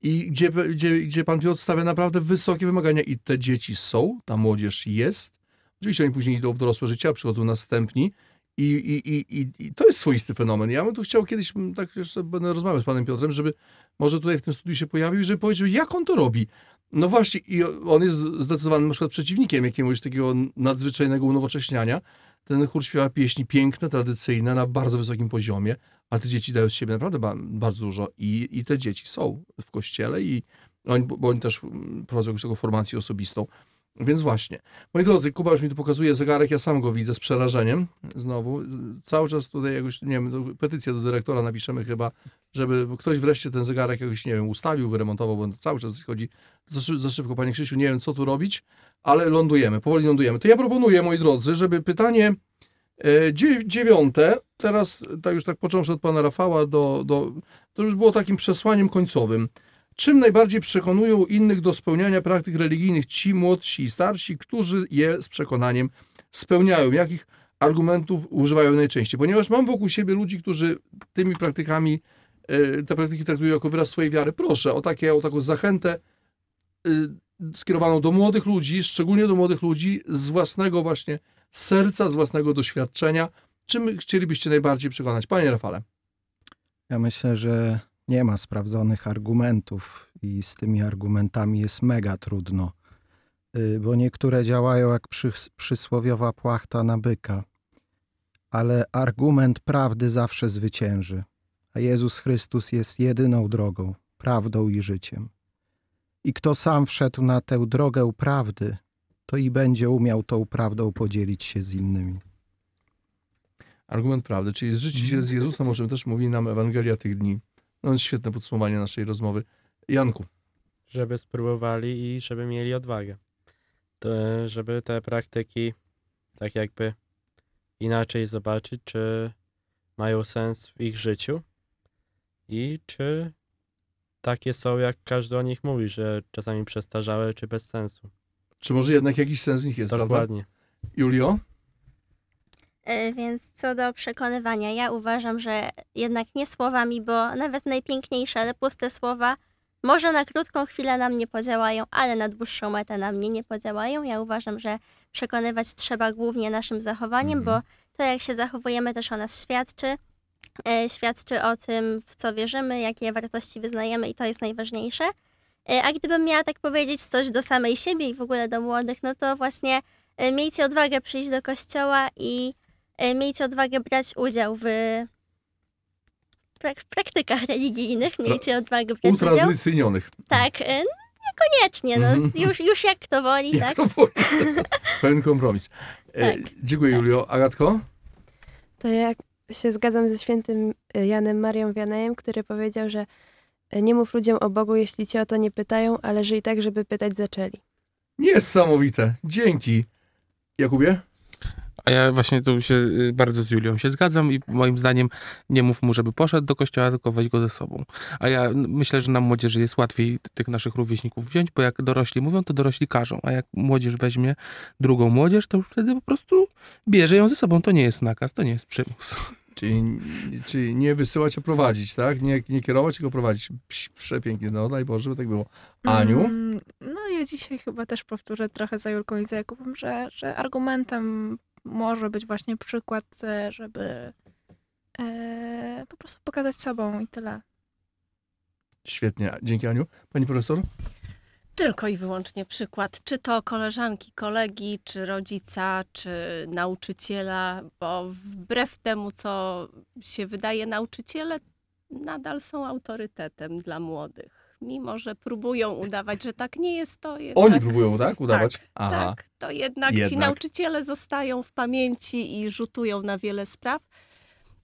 Speaker 1: I gdzie, gdzie, gdzie pan Piotr stawia naprawdę wysokie wymagania i te dzieci są, ta młodzież jest. Oczywiście oni później idą w dorosłe życie, przychodzą następni i, i, i, i, i to jest swoisty fenomen. Ja bym tu chciał kiedyś, tak jeszcze będę rozmawiał z panem Piotrem, żeby może tutaj w tym studiu się pojawił żeby powiedział, jak on to robi. No właśnie, i on jest zdecydowanym na przykład przeciwnikiem jakiegoś takiego nadzwyczajnego unowocześniania. Ten chór śpiewa pieśni piękne, tradycyjne, na bardzo wysokim poziomie, a te dzieci dają z siebie naprawdę ba- bardzo dużo. I, I te dzieci są w kościele i oni, bo oni też mm, prowadzą jakąś taką formację osobistą. Więc właśnie. Moi drodzy, Kuba już mi tu pokazuje zegarek, ja sam go widzę z przerażeniem. Znowu. Cały czas tutaj jakoś, nie wiem, petycję do dyrektora napiszemy chyba, żeby ktoś wreszcie ten zegarek jakoś, nie wiem, ustawił, wyremontował, bo cały czas chodzi za, szy- za szybko. Panie Krzysiu, nie wiem, co tu robić, ale lądujemy, powoli lądujemy. To ja proponuję, moi drodzy, żeby pytanie e, dzie- dziewiąte, teraz tak już tak począwszy od pana Rafała, do, do, to już było takim przesłaniem końcowym. Czym najbardziej przekonują innych do spełniania praktyk religijnych ci młodsi i starsi, którzy je z przekonaniem spełniają? Jakich argumentów używają najczęściej? Ponieważ mam wokół siebie ludzi, którzy tymi praktykami, e, te praktyki traktują jako wyraz swojej wiary. Proszę o, takie, o taką zachętę y, skierowaną do młodych ludzi, szczególnie do młodych ludzi z własnego właśnie serca, z własnego doświadczenia. Czym chcielibyście najbardziej przekonać? Panie Rafale.
Speaker 3: Ja myślę, że nie ma sprawdzonych argumentów i z tymi argumentami jest mega trudno, Y, bo niektóre działają jak przy, przysłowiowa płachta na byka, ale argument prawdy zawsze zwycięży, a Jezus Chrystus jest jedyną drogą, prawdą i życiem. I kto sam wszedł na tę drogę prawdy, to i będzie umiał tą prawdą podzielić się z innymi.
Speaker 1: Argument prawdy, czyli zżycie się z Jezusem, o czym też mówi nam Ewangelia tych dni. No, świetne podsumowanie naszej rozmowy. Janku,
Speaker 4: żeby spróbowali i żeby mieli odwagę. To, żeby te praktyki tak jakby inaczej zobaczyć, czy mają sens w ich życiu i czy takie są, jak każdy o nich mówi, że czasami przestarzałe, czy bez sensu.
Speaker 1: czy może jednak jakiś sens w nich jest, prawda?
Speaker 4: Dokładnie.
Speaker 1: Julio?
Speaker 5: E, Więc co do przekonywania, ja uważam, że jednak nie słowami, bo nawet najpiękniejsze, ale puste słowa może na krótką chwilę nam nie podziałają, ale na dłuższą metę na mnie nie podziałają. Ja uważam, że przekonywać trzeba głównie naszym zachowaniem,
Speaker 1: Mhm.
Speaker 5: bo to jak się zachowujemy też o nas świadczy. E, Świadczy o tym, w co wierzymy, jakie wartości wyznajemy i to jest najważniejsze. E, A gdybym miała tak powiedzieć coś do samej siebie i w ogóle do młodych, no to właśnie e, miejcie odwagę przyjść do kościoła i miejcie odwagę brać udział w prak- praktykach religijnych, miejcie odwagę brać udział.
Speaker 1: Utradycyjnionych.
Speaker 5: Tak, e, niekoniecznie, no,
Speaker 1: Mhm.
Speaker 5: już, już jak kto woli,
Speaker 1: Jak
Speaker 5: tak?
Speaker 1: to woli? Pewien kompromis. E,
Speaker 5: Tak.
Speaker 1: Dziękuję, Julio. Agatko?
Speaker 6: To ja się zgadzam ze świętym y, Janem Marią Wianejem, który powiedział, że nie mów ludziom o Bogu, jeśli cię o to nie pytają, ale żyj tak, żeby pytać zaczęli.
Speaker 1: Niesamowite. Dzięki. Jakubie?
Speaker 7: A ja właśnie tu się y, bardzo z Julią się zgadzam i moim zdaniem nie mów mu, żeby poszedł do kościoła, tylko weź go ze sobą. A ja myślę, że nam młodzieży jest łatwiej tych naszych rówieśników wziąć, bo jak dorośli mówią, to dorośli każą, a jak młodzież weźmie drugą młodzież, to już wtedy po prostu bierze ją ze sobą. To nie jest nakaz, to nie jest przymus.
Speaker 1: Czyli, czyli nie wysyłać, a prowadzić, tak? Nie, nie kierować, tylko prowadzić. Przepięknie. No daj Boże, żeby tak było. Aniu?
Speaker 8: Mm, No ja dzisiaj chyba też powtórzę trochę za Julką i za Jakubem, że, że argumentem może być właśnie przykład, e, żeby e, po prostu pokazać sobą i tyle.
Speaker 1: Świetnie. Dzięki, Aniu. Pani profesor?
Speaker 2: Tylko i wyłącznie przykład, czy to koleżanki, kolegi, czy rodzica, czy nauczyciela, bo wbrew temu, co się wydaje, nauczyciele nadal są autorytetem dla młodych. Mimo, że próbują udawać, że tak nie jest, to jednak...
Speaker 1: Oni próbują, tak? Udawać?
Speaker 2: Tak,
Speaker 1: Aha.
Speaker 2: tak, to jednak, ci
Speaker 1: Jednak.
Speaker 2: nauczyciele zostają w pamięci i rzutują na wiele spraw.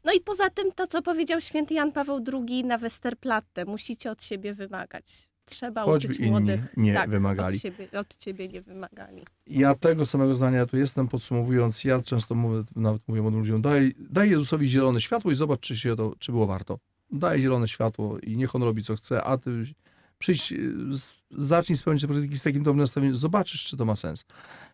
Speaker 2: No i poza tym to, co powiedział święty Jan Paweł II na Westerplatte, musicie od siebie wymagać. Trzeba
Speaker 1: choćby
Speaker 2: uczyć młodych.
Speaker 1: nie
Speaker 2: tak,
Speaker 1: wymagali.
Speaker 2: Od, siebie, od ciebie nie wymagali.
Speaker 1: Ja tego samego zdania tu jestem, podsumowując, ja często mówię, nawet mówię młodym ludziom, daj, daj Jezusowi zielone światło i zobacz, czy, się to, czy było warto. Daj zielone światło i niech on robi, co chce, a ty przyjdź, y, zacznij spełniać te praktyki z takim dobrym nastawieniem, zobaczysz, czy to ma sens.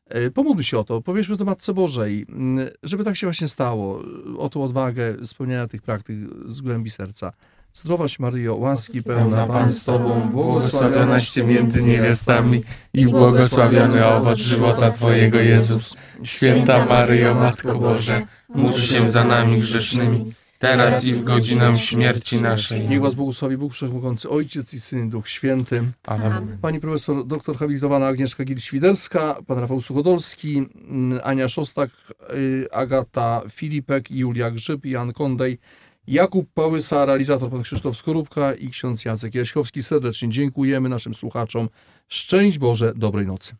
Speaker 1: E, Pomódlmy się o to, powiedzmy to Matce Bożej, mm, żeby tak się właśnie stało, o tą odwagę spełniania tych praktyk z głębi serca. Zdrowaś Maryjo, łaski pełna, Pan z Tobą,
Speaker 7: błogosławionaś Ty między niewiastami i błogosławiony owoc żywota Twojego Jezus. Święta Maryjo, Matko Boże, módl się za nami grzesznymi, teraz i w godzinę śmierci naszej.
Speaker 1: Niech Was błogosławi Bóg Wszechmogący, Ojciec i Syn, Duch Święty.
Speaker 7: Amen.
Speaker 1: Pani profesor doktor habilitowana Agnieszka Gil-Świderska, pan Rafał Suchodolski, mm, Ania Szostak, y, Agata Filipek, Julia Grzyb, Jan Kondej, Jakub Pałysa, realizator pan Krzysztof Skorupka i ksiądz Jacek Jaśkowski. Serdecznie dziękujemy naszym słuchaczom. Szczęść Boże, dobrej nocy.